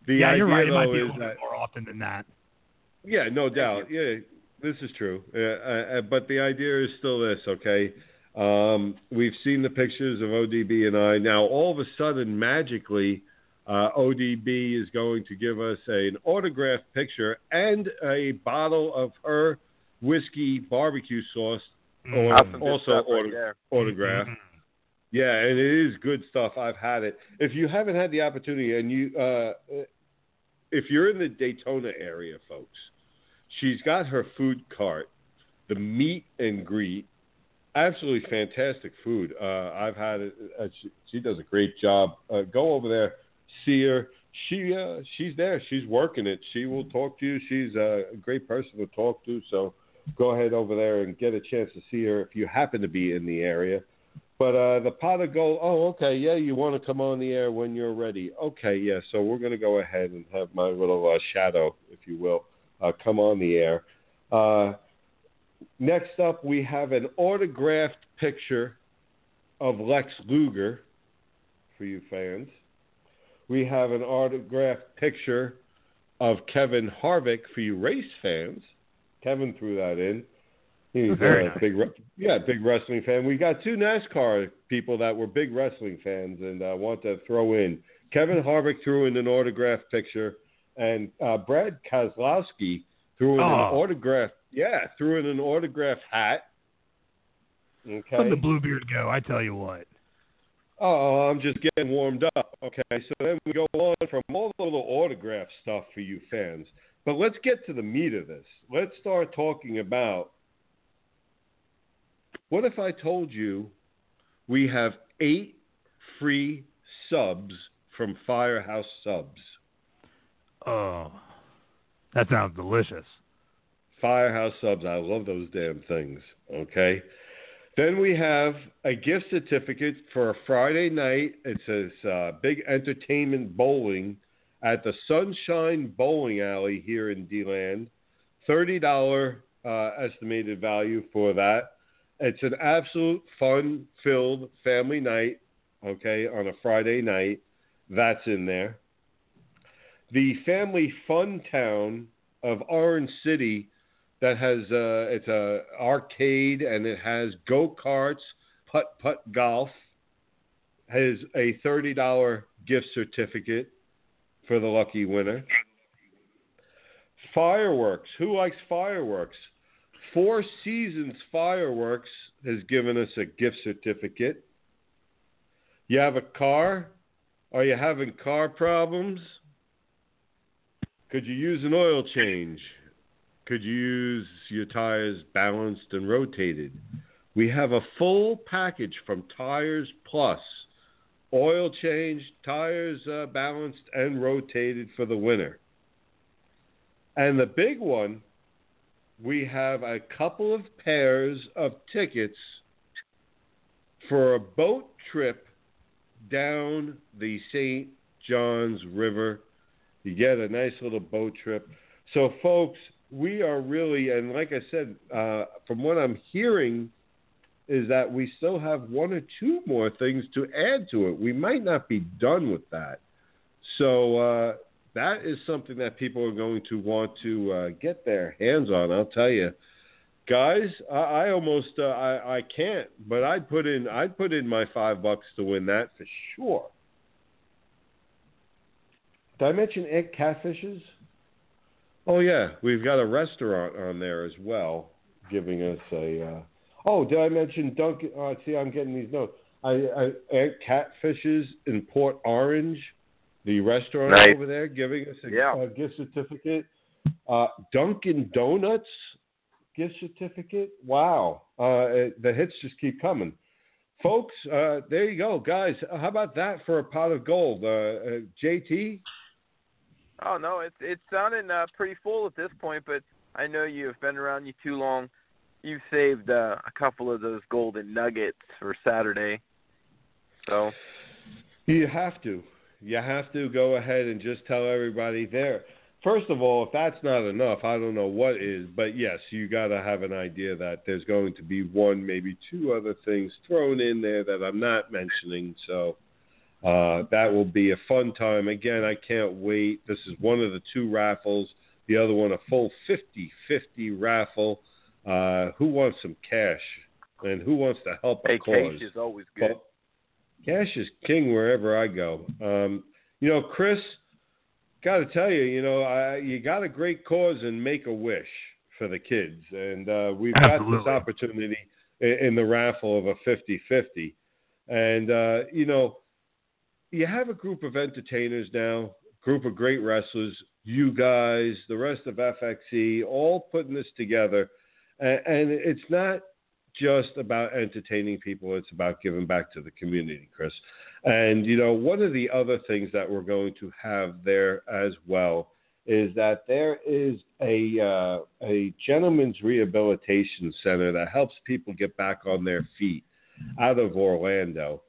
the yeah, idea you're right. It might be a is little that more often than that. yeah, no doubt. Yeah, this is true. Uh, uh, uh, but the idea is still this. Okay, um, we've seen the pictures of ODB and I. Now, all of a sudden, magically. Uh, ODB is going to give us an autographed picture and a bottle of her whiskey barbecue sauce Mm. Or- That's some good also stuff right order- there. autograph. Mhm. Yeah, and it is good stuff. I've had it. If you haven't had the opportunity, and you, uh, if you're in the Daytona area, folks, she's got her food cart, the meet and greet. Absolutely fantastic food. Uh, I've had it. Uh, she, she does a great job. Uh, go over there, see her. She uh, she's there. She's working it. She will talk to you. She's a great person to talk to. So go ahead over there and get a chance to see her if you happen to be in the area. But uh, the pot of gold. Oh, okay. Yeah, you want to come on the air when you're ready. Okay, yeah. So we're going to go ahead and have my little uh, shadow, if you will, uh, come on the air. Next up, we have an autographed picture of Lex Luger for you fans. We have an autographed picture of Kevin Harvick for you race fans. Kevin threw that in. He's Very a nice. big, yeah, big wrestling fan. We got two NASCAR people that were big wrestling fans and uh, want to throw in. Kevin Harvick threw in an autographed picture, and uh, Brad Keselowski threw in an Oh. Yeah, threw in an autograph hat. Okay. Let the Bluebeard go. I tell you what. Oh, I'm just getting warmed up. Okay, so then we go on from all the little autograph stuff for you fans. But let's get to the meat of this. Let's start talking about what if I told you we have eight free subs from Firehouse Subs? Oh, that sounds delicious. Firehouse Subs. I love those damn things. Okay. Then we have a gift certificate for a Friday night. It says uh, Big Entertainment Bowling at the Sunshine Bowling Alley here in DeLand. $30 uh, estimated value for that. It's an absolute fun-filled family night, okay, on a Friday night. That's in there. The Family Fun Town of Orange City that has uh, it's a arcade and it has go karts, putt putt golf. Has a thirty dollar gift certificate for the lucky winner. Fireworks. Who likes fireworks? Four Seasons Fireworks has given us a gift certificate. You have a car? Are you having car problems? Could you use an oil change? Could use your tires balanced and rotated? We have a full package from Tires Plus oil change, tires uh, balanced and rotated for the winter. And the big one, we have a couple of pairs of tickets for a boat trip down the St. Johns River. You get a nice little boat trip. So, folks, we are really, and like I said, uh, from what I'm hearing, is that we still have one or two more things to add to it. We might not be done with that. So, uh, that is something that people are going to want to uh, get their hands on. I'll tell you, guys, I, I almost uh, I, I can't, but I'd put in I'd put in my five bucks to win that for sure. Did I mention Aunt Catfish's? Oh yeah, we've got a restaurant on there as well, giving us a. Uh, oh, did I mention Dunkin'? Oh, see, I'm getting these notes. I, I Aunt Catfish's in Port Orange the restaurant Nice. over there giving us a, Yeah. a gift certificate. Uh, Dunkin' Donuts gift certificate. Wow, uh, the hits just keep coming, folks. Uh, there you go, guys. How about that for a pot of gold? Uh, uh, JT, Oh no, it's it's sounding uh, pretty full at this point, but I know you've been around you too long. You've saved uh, a couple of those golden nuggets for Saturday. So you have to. You have to go ahead and just tell everybody there. First of all, if that's not enough, I don't know what is. But yes, you got to have an idea that there's going to be one, maybe two other things thrown in there that I'm not mentioning. So uh, that will be a fun time. Again, I can't wait. This is one of the two raffles. The other one, a full 50-50 raffle. Uh, who wants some cash? And who wants to help a hey, cause? cash is always good. Well, cash is king wherever I go. Um, you know, Chris, got to tell you, you know, I, you got a great cause and make a wish for the kids, and uh, we've got this opportunity in, in the raffle of a 50-50. and uh, you know, you have a group of entertainers now, group of great wrestlers, you guys, the rest of FXE, all putting this together, and, and it's not just about entertaining people. It's about giving back to the community, Chris. And, you know, one of the other things that we're going to have there as well is that there is a, uh, a gentleman's rehabilitation center that helps people get back on their feet out of Orlando.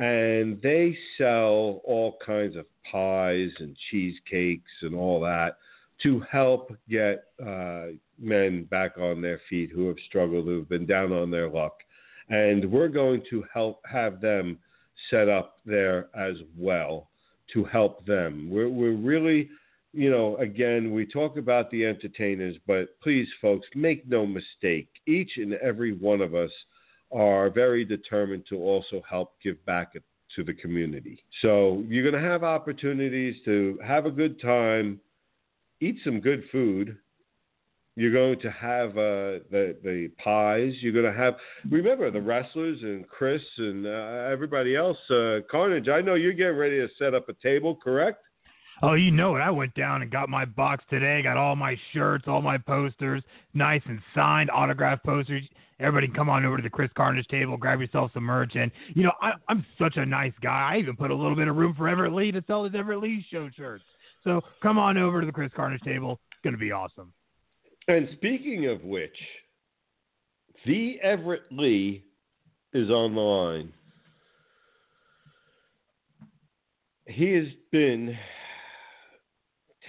And they sell all kinds of pies and cheesecakes and all that to help get uh, men back on their feet who have struggled, who have been down on their luck. And we're going to help have them set up there as well to help them. We're, we're really, you know, again, we talk about the entertainers, but please, folks, make no mistake. Each and every one of us are very determined to also help give back to the community. So you're going to have opportunities to have a good time, eat some good food. You're going to have uh, the the pies. You're going to have remember the wrestlers and Chris and uh, everybody else. Uh, Carnage. I know you're getting ready to set up a table, correct? Oh, you know it. I went down and got my box today. Got all my shirts, all my posters, nice and signed, autograph posters. Everybody, come on over to the Chris Carnage table, grab yourself some merch. And you know, I, I'm such a nice guy. I even put a little bit of room for Everett Lee to sell his Everett Lee show shirts. So come on over to the Chris Carnage table. It's gonna be awesome. And speaking of which, the Everett Lee is on the line. He has been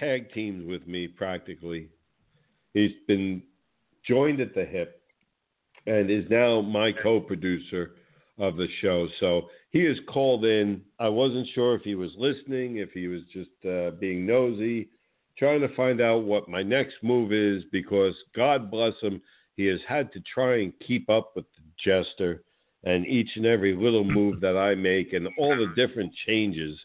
tag teamed with me practically. He's been joined at the hip and is now my co producer of the show. So he is called in. I wasn't sure if he was listening, if he was just uh, being nosy, trying to find out what my next move is because God bless him, he has had to try and keep up with the jester and each and every little move that I make and all the different changes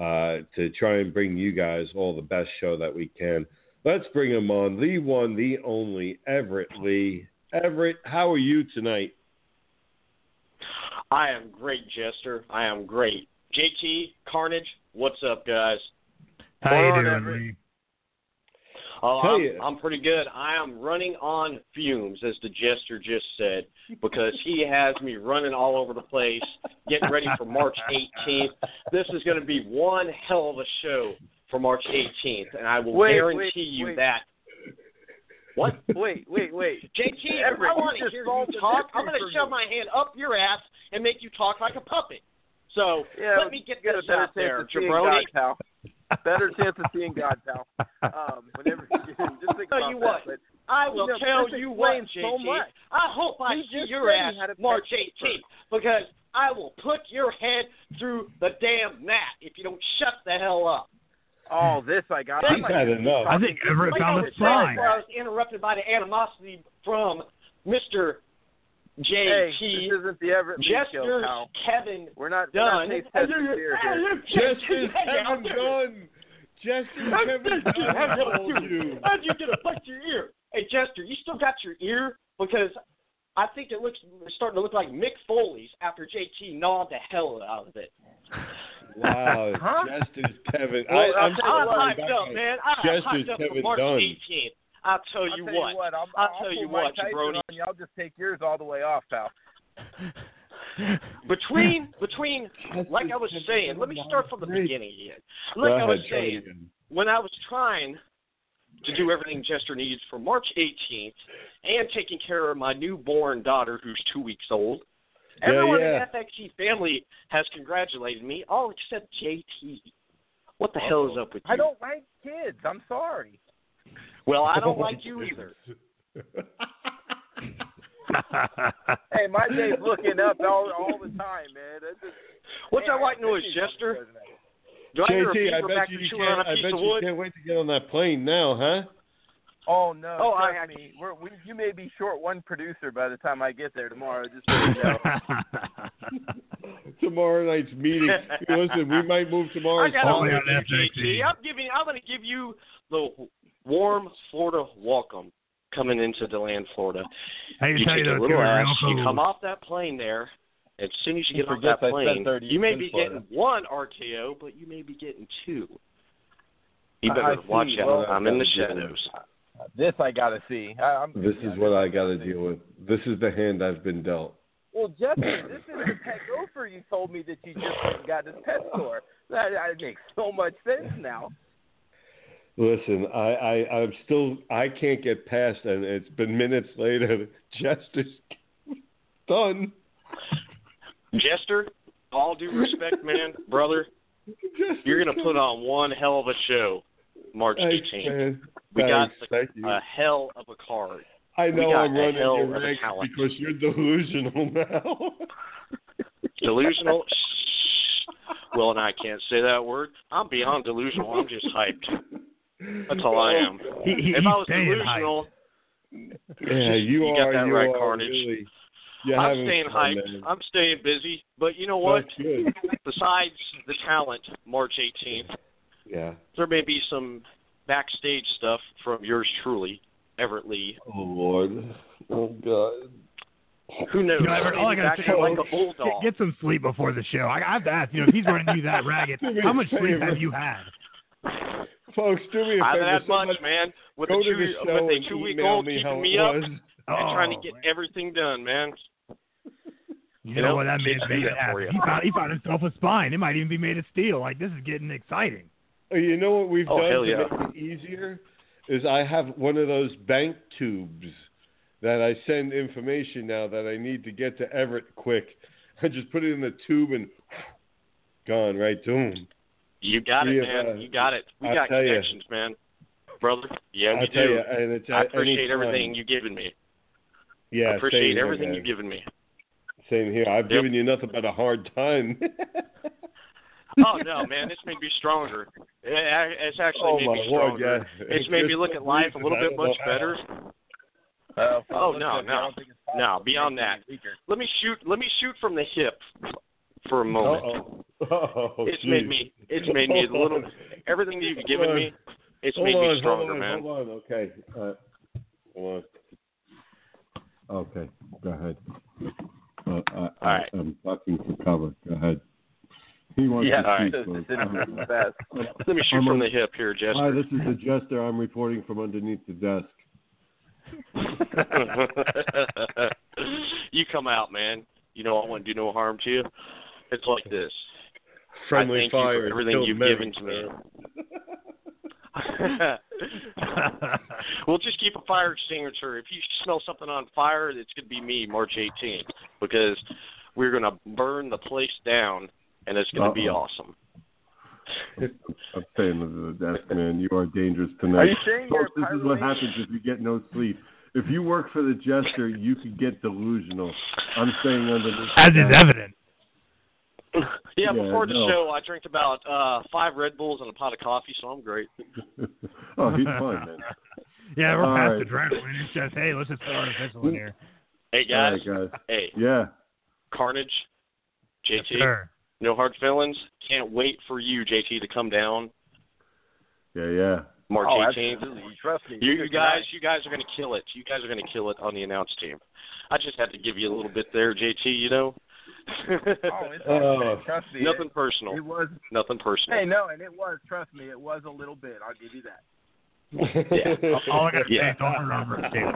uh, to try and bring you guys all the best show that we can. Let's bring him on, the one, the only Everett Lee. Everett, how are you tonight? I am great, Jester. I am great. JT, Carnage, what's up, guys? How Come you doing, Everett. Lee? Oh, I'm. I'm pretty good. I am running on fumes, as the jester just said, because he has me running all over the place, getting ready for March 18th. This is going to be one hell of a show for March 18th, and I will Wait, guarantee wait, you wait. that. What? Wait, wait, wait. JT, Everett, I want to hear you talk. I'm going to shove my hand up your ass and make you talk like a puppet. So Yeah, let me get this out there, jabroni. God, pal. Better chance of seeing God, pal. Um, whenever you just think Tell about you that. what, But I will You know, tell you what, explains so much. I hope I You see your you ass had a pet March 18th because I will put your head through the damn mat if you don't shut the hell up. oh, this I got. He's had enough. I think Everett Like I found a sign. before I was interrupted by the animosity from Mr. Hey, JT. this isn't the Everett Lee show, Jester pal. Kevin We're not, we're not Dunn. taste testing beer here. Jester's Kevin Dunn. Jester's Kevin Dunn told you. How'd you get a bite to your ear? Hey, Jester, you still got your ear? Because I think it looks it's starting to look like Mick Foley's after JT gnawed the hell out of it. Wow, Huh? Jester's Kevin. Well, I, I'll I'm tell you I'm what, hyped up, man. I'm Jester's hyped up for Kevin March Dunn. 18th. I'll tell I'll you tell what. you what. I'll, I'll I'll tell you what, Tyson jabroni. on you. I'll just take yours all the way off, pal. Between between like I was saying, let me start from the beginning again. Like Go I was ahead, try it saying, again. when I was trying to do everything Jester needs for March 18th and taking care of my newborn daughter who's two weeks old, Yeah, everyone yeah. in the FXE family has congratulated me, all except JT. What the hell is up with you? I don't like kids. I'm sorry. Well, I don't like you either. Hey, my day's looking up all all the time, man. That's just, What's man, that white noise, I- Jester? Do I JT, I beaver bet you, you can't. a I piece bet you can't wait to get on that plane now, huh? Oh no! Oh, I- trust me. We're, we, you may be short one producer by the time I get there tomorrow. Just so you know. Tomorrow night's meeting. Listen, we might move I tomorrow's got Only all on of. JT. I'm giving. I'm going to give you the warm Florida welcome coming into DeLand, Florida. I can You tell you take a though, little ass. You come off that plane there. As soon as you get off forgets that I plane, you may be Florida. getting one RKO, but you may be getting two. You I better see. watch out. Well, I'm in the shadows. This I gotta see. I, I'm, This is what I got to deal with. This is the hand I've been dealt. Well, Justin, this is the pet gopher you told me that you just got at the pet store. That, that makes so much sense now. Listen, I, I, I'm still, I can't get past, and it's been minutes later. Jester's done. Jester, all due respect, man, brother, you're going to put on one hell of a show March 18th. We got Thanks. Thank you. a hell of a card. I know I'm running your of a because you're delusional now. Delusional? Shh. Will and I can't say that word. I'm beyond delusional. I'm just hyped. That's all I am. He, he, If I was delusional, Yeah, you, You got are. that you right, are Carnage. Really, you're I'm staying fun, hyped. man. I'm staying busy. But you know what? Besides the talent, March 18th, Yeah. there may be some backstage stuff from yours truly, Everett Lee. Oh Lord. Oh God. Who knows? You know, Everett, all I Maybe gotta say like a bulldog. Get, get some sleep before the show. I, I have to ask, you know, if he's running you that ragged, how much sleep have you had? Folks, do me a I favor. I haven't had much, Somebody man. With go a to two, the with a two week old me keeping me up was. and trying to Oh, get man. everything done, man. You, You know know, what? That kids man's made that it for happen. you. He found, he found himself a spine. It might even be made of steel. Like, this is getting exciting. Oh, You know what we've Oh, done hell to yeah. make it easier is I have one of those bank tubes that I send information now that I need to get to Everett quick. I just put it in the tube and gone right to him. You got We it, have, man. uh, You got it. We I'll got tell ya. connections, man. Brother, yeah, I we tell do. you, and it's I appreciate any everything you've given me. Yeah, I appreciate same here, everything man. you've given me. Same here. I've Yep. given you nothing but a hard time. Oh no, man, this made me stronger. It's actually oh made my me lord, stronger. yeah. It's made me look at life a little bit much how. better. Uh, Oh, no, no. I don't think it's possible No, beyond that. weaker. Let me shoot. Let me shoot from the hip for a moment. Oh, It's made me. It's made me a little. Everything you've given me, it's Hold made on, me stronger, hold on, man. Hold on, okay. Uh, hold on. Okay, go ahead. Uh, I, All right. I'm ducking for cover. Go ahead. He wants yeah, to all right. speak, this folks. is I'm- fast. Let me shoot I'm from a- the hip here, Jester. Hi, this is the Jester. I'm reporting from underneath the desk. you come out, man. You know I want to do no harm to you. It's like this. Friendly I thank you fire. for everything you've many, given to me. we'll just keep a fire extinguisher. If you smell something on fire, it's going to be me, March 18th, because we're going to burn the place down, and it's going to be awesome. I'm staying under the desk, man. You are dangerous tonight. Are you saying you're this is what happens if you get no sleep. If you work for the Jester, you could get delusional. I'm saying under this. As is evident. Yeah, Yeah, before the no. show, I drank about uh five Red Bulls and a pot of coffee, so I'm great. oh, he's fine, man. Yeah, we're All past right. adrenaline. It's just, hey, let's just put artificial in here. Hey guys, right, guys. hey, Yeah. Carnage, JT, Sure. no hard feelings. Can't wait for you, JT, to come down Yeah, yeah. March Oh, 18th. absolutely. Trust me. You, you guys, you guys are going to kill it. You guys are going to kill it on the announce team. I just had to give you a little bit there, JT. You know. Oh, it's Oh. trust me. Nothing It, personal. it was. Nothing personal. Hey, no, and it was. Trust me, it was a little bit. I'll give you that. All I got to Yeah. say don't remember it, David.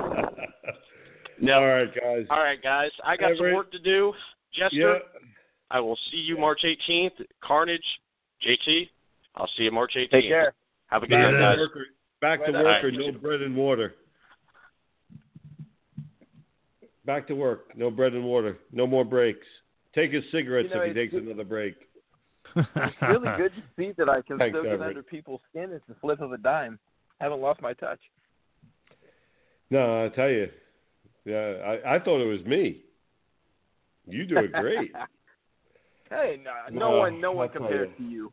No. All right, guys. All right, guys. I got some work to do. Jester, Yeah. I will see you March 18th. Carnage, JT, I'll see you March 18th. Take care. Have a good Back night, to guys. work or, back to Right, work or no bread and water. Back to work. No bread and water. No more breaks. Take his cigarettes You know, if he it's- takes another break. It's really good to see that I can Thanks, still get Everett. under people's skin. It's the flip of a dime. I Haven't lost my touch. No, I tell you. Yeah, I, I thought it was me. You do it great. hey, no, no No, one, no one compares you. to you.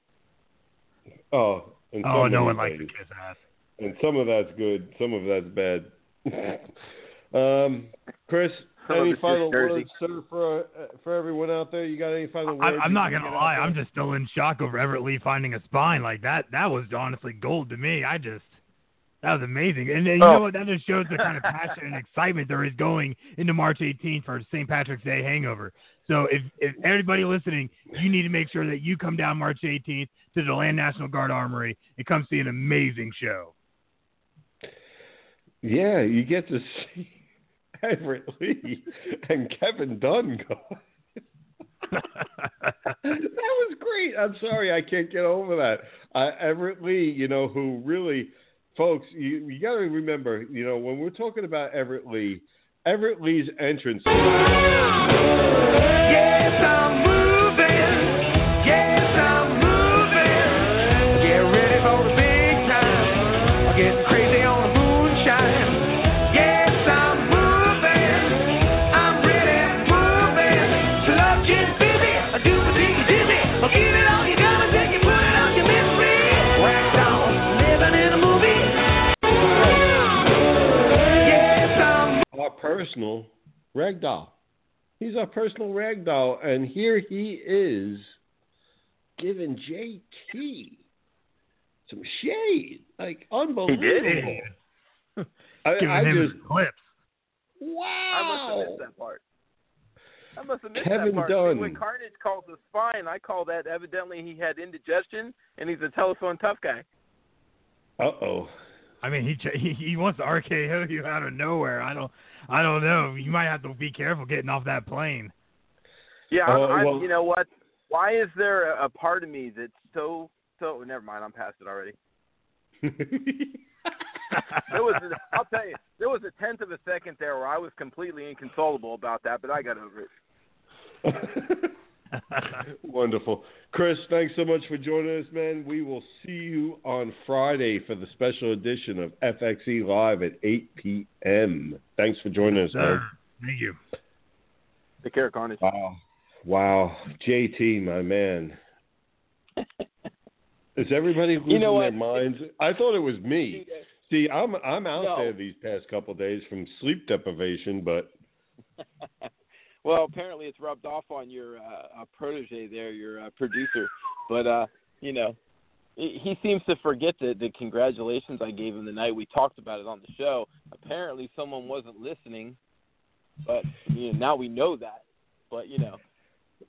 oh, and oh, some no of one likes to kiss ass. And some of that's good. Some of that's bad. um, Chris, Some of any final words, sir, for uh, for everyone out there? You got any final I, words? I'm not gonna lie. I'm just still in shock over Everett Lee finding a spine like that. That was honestly gold to me. I just that was amazing. And, and you Oh. know what? That just shows the kind of passion and excitement there is going into March 18th for St. Patrick's Day hangover. So if if everybody listening, you need to make sure that you come down March 18th to DeLand National Guard Armory and come see an amazing show. Yeah, you get to see Everett Lee and Kevin Dunn that was great. I'm sorry, I can't get over that. Uh, Everett Lee, you know, who really, folks, you, you got to remember, you know, when we're talking about Everett Lee, Everett Lee's entrance. Yes, our personal ragdoll. He's our personal ragdoll, and here he is giving JT some shade, like unbelievable. He did. I, Giving I him just his clips. Wow. I must have missed that part. I must have missed Kevin that part. Dunn. When Carnage calls a spine, I call that evidently he had indigestion and he's a telephone tough guy. Uh oh. I mean, he ch- he he wants to RKO you out of nowhere. I don't I don't know. You might have to be careful getting off that plane. Yeah, uh, I'm, I'm, well- you know what? Why is there a, a part of me that's so so? Never mind, I'm past it already. There was, a, I'll tell you, there was a tenth of a second there where I was completely inconsolable about that, but I got over it. Wonderful. Chris, thanks so much for joining us, man. We will see you on Friday for the special edition of FXE Live at 8 p.m. Thanks for joining us, man. Sir, thank you. Take care, Carnage. Wow. Wow. JT, my man. Is everybody losing You know their what? minds? I thought it was me. See, I'm I'm out No. there these past couple of days from sleep deprivation, but well, apparently it's rubbed off on your uh, uh, protege there, your uh, producer. But uh, you know, he seems to forget the the congratulations I gave him the night we talked about it on the show. Apparently, someone wasn't listening, but you know, now we know that. But you know,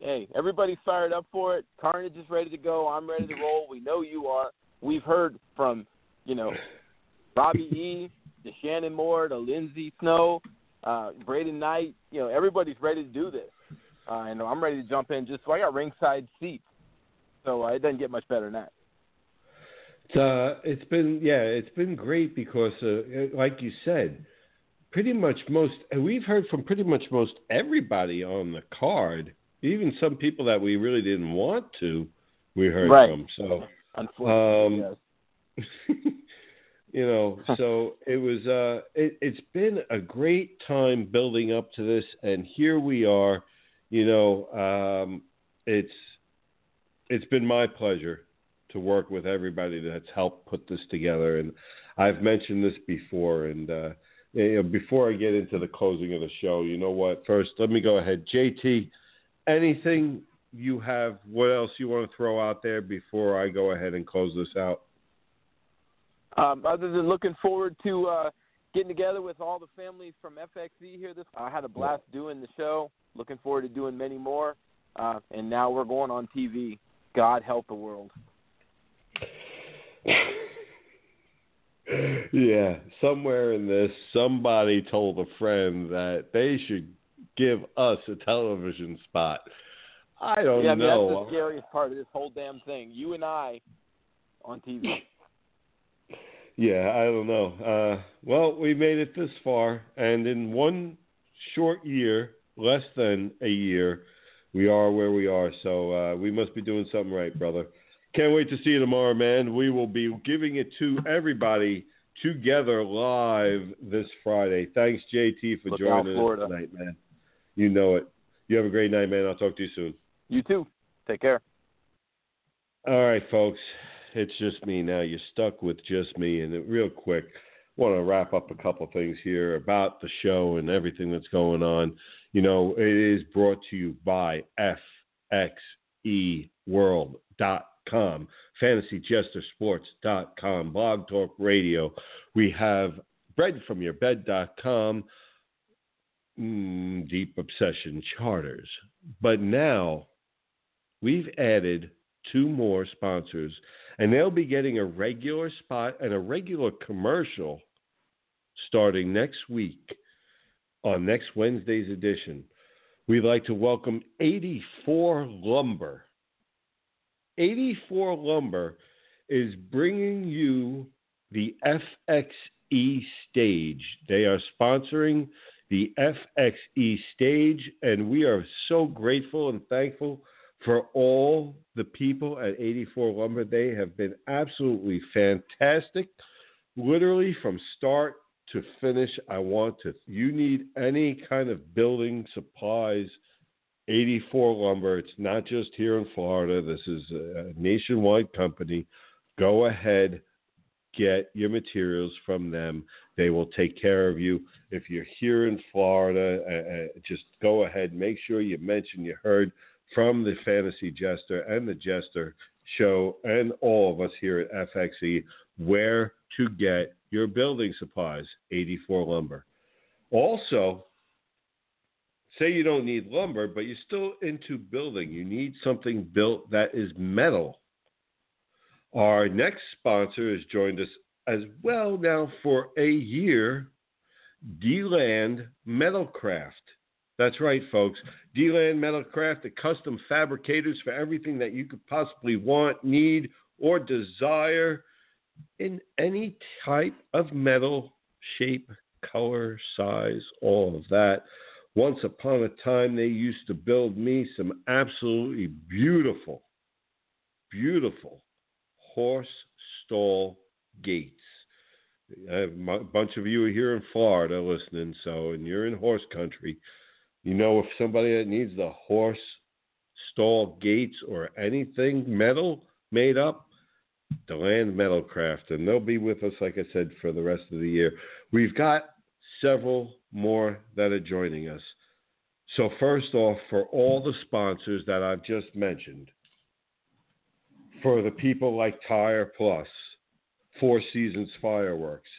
hey, everybody's fired up for it. Carnage is ready to go. I'm ready to roll. We know you are. We've heard from, you know, Robbie E, to Shannon Moore, to Lindsay Snow, uh, Braden Knight. You know, everybody's ready to do this. Uh, and I'm ready to jump in. Just so I got ringside seats, so uh, it doesn't get much better than that. It's, uh, it's been yeah, it's been great because, uh, like you said, pretty much most we've heard from pretty much most everybody on the card, even some people that we really didn't want to. We heard Right. from so. Unfortunately, Um, you know, so it was. Uh, it, it's been a great time building up to this, and here we are. You know, um, it's it's been my pleasure to work with everybody that's helped put this together, and I've mentioned this before. And uh, you know, before I get into the closing of the show, you know what? First, let me go ahead, JT. Anything you have? What else you want to throw out there before I go ahead and close this out? Um, other than looking forward to uh, getting together with all the families from FXE here, this I had a blast doing the show. Looking forward to doing many more. Uh, and now we're going on TV. God help the world. yeah, somewhere in this, somebody told a friend that they should give us a television spot. I don't yeah, I mean, know. that's the scariest part of this whole damn thing. You and I on TV. Yeah, I don't know. Uh, well, we made it this far, and in one short year, less than a year, we are where we are. So uh, we must be doing something right, brother. Can't wait to see you tomorrow, man. We will be giving it to everybody together live this Friday. Thanks, JT, for Look out, joining us Florida. tonight, man. You know it. You have a great night, man. I'll talk to you soon. You too. Take care. All right, folks. It's just me now. You're stuck with just me. And real quick, want to wrap up a couple things here about the show and everything that's going on. You know, it is brought to you by FXEWorld.com, FantasyJesterSports.com, Blog Talk Radio. We have BreadFromYourBed.com, mm, Deep Obsession Charters. But now we've added two more sponsors, and they'll be getting a regular spot and a regular commercial starting next week on next Wednesday's edition. We'd like to welcome 84 Lumber. 84 Lumber is bringing you the FXE stage. They are sponsoring the FXE stage, and we are so grateful and thankful for all the people at 84 Lumber. They have been absolutely fantastic, literally from start to finish. I want to, you need any kind of building supplies. 84 Lumber. It's not just here in Florida. This is a nationwide company. Go ahead, get your materials from them. They will take care of you. If you're here in Florida, uh, uh, just go ahead. Make sure you mention you heard from the Fantasy Jester and the Jester Show and all of us here at FXE where to get your building supplies. 84 Lumber. Also, say you don't need lumber, but you're still into building. You need something built that is metal. Our next sponsor has joined us as well now for a year, DeLand Metalcraft. That's right, folks. DeLand Metalcraft, the custom fabricators for everything that you could possibly want, need, or desire in any type of metal, shape, color, size, all of that. Once upon a time, they used to build me some absolutely beautiful, beautiful horse stall gates. I have a bunch of you are here in Florida listening, so and you're in horse country. You know, if somebody that needs the horse stall gates or anything metal made up, DeLand Metalcraft, and they'll be with us, like I said, for the rest of the year. We've got several more that are joining us. So, first off, for all the sponsors that I've just mentioned, for the people like Tire Plus, Four Seasons Fireworks,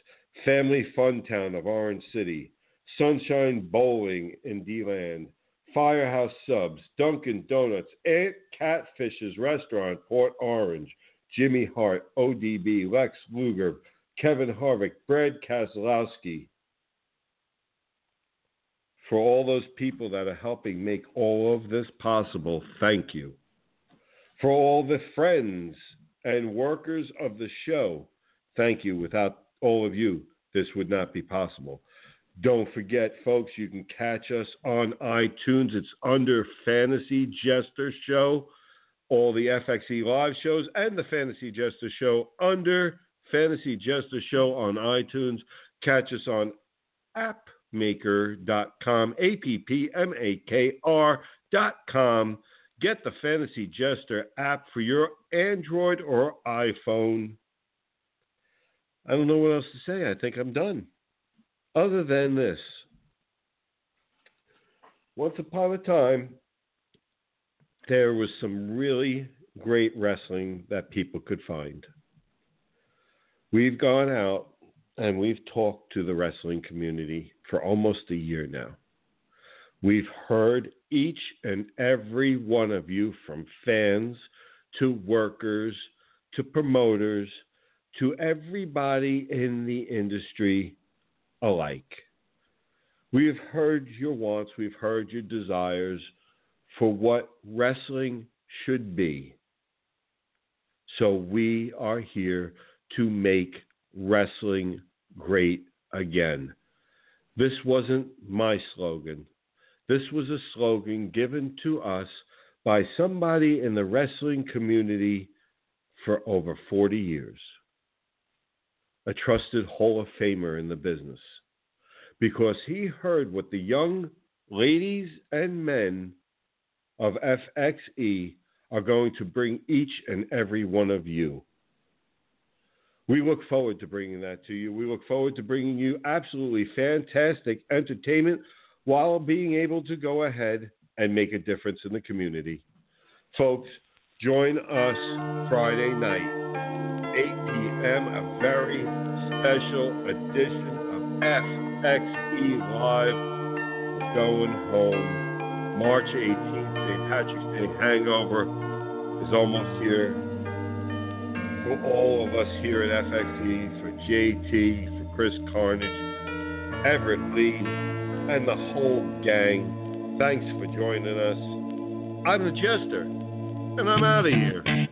Family Fun Town of Orange City, Sunshine Bowling in DeLand, Firehouse Subs, Dunkin' Donuts, Aunt Catfish's Restaurant, Port Orange, Jimmy Hart, ODB, Lex Luger, Kevin Harvick, Brad Keselowski. For all those people that are helping make all of this possible, thank you. For all the friends and workers of the show, thank you. Without all of you, this would not be possible. Don't forget, folks, you can catch us on iTunes. It's under Fantasy Jester Show. All the FXE live shows and the Fantasy Jester Show under Fantasy Jester Show on iTunes. Catch us on appmaker.com, A P P M A K R.com. Get the Fantasy Jester app for your Android or iPhone. I don't know what else to say. I think I'm done. Other than this, once upon a time, there was some really great wrestling that people could find. We've gone out and we've talked to the wrestling community for almost a year now. We've heard each and every one of you, from fans to workers to promoters to everybody in the industry alike. We have heard your wants, we've heard your desires for what wrestling should be. So we are here to make wrestling great again. This wasn't my slogan. This was a slogan given to us by somebody in the wrestling community for over 40 years. A trusted Hall of Famer in the business. Because he heard what the young ladies and men of FXE are going to bring each and every one of you. We look forward to bringing that to you. We look forward to bringing you absolutely fantastic entertainment while being able to go ahead and make a difference in the community. Folks, join us Friday night, 8 p.m., a very special edition of FXE Live. Going home March 18th. St. Patrick's Day hangover is almost here. For all of us here at FXE, for JT, for Chris Carnage, Everett Lee, and the whole gang, thanks for joining us. I'm the Jester, and I'm out of here.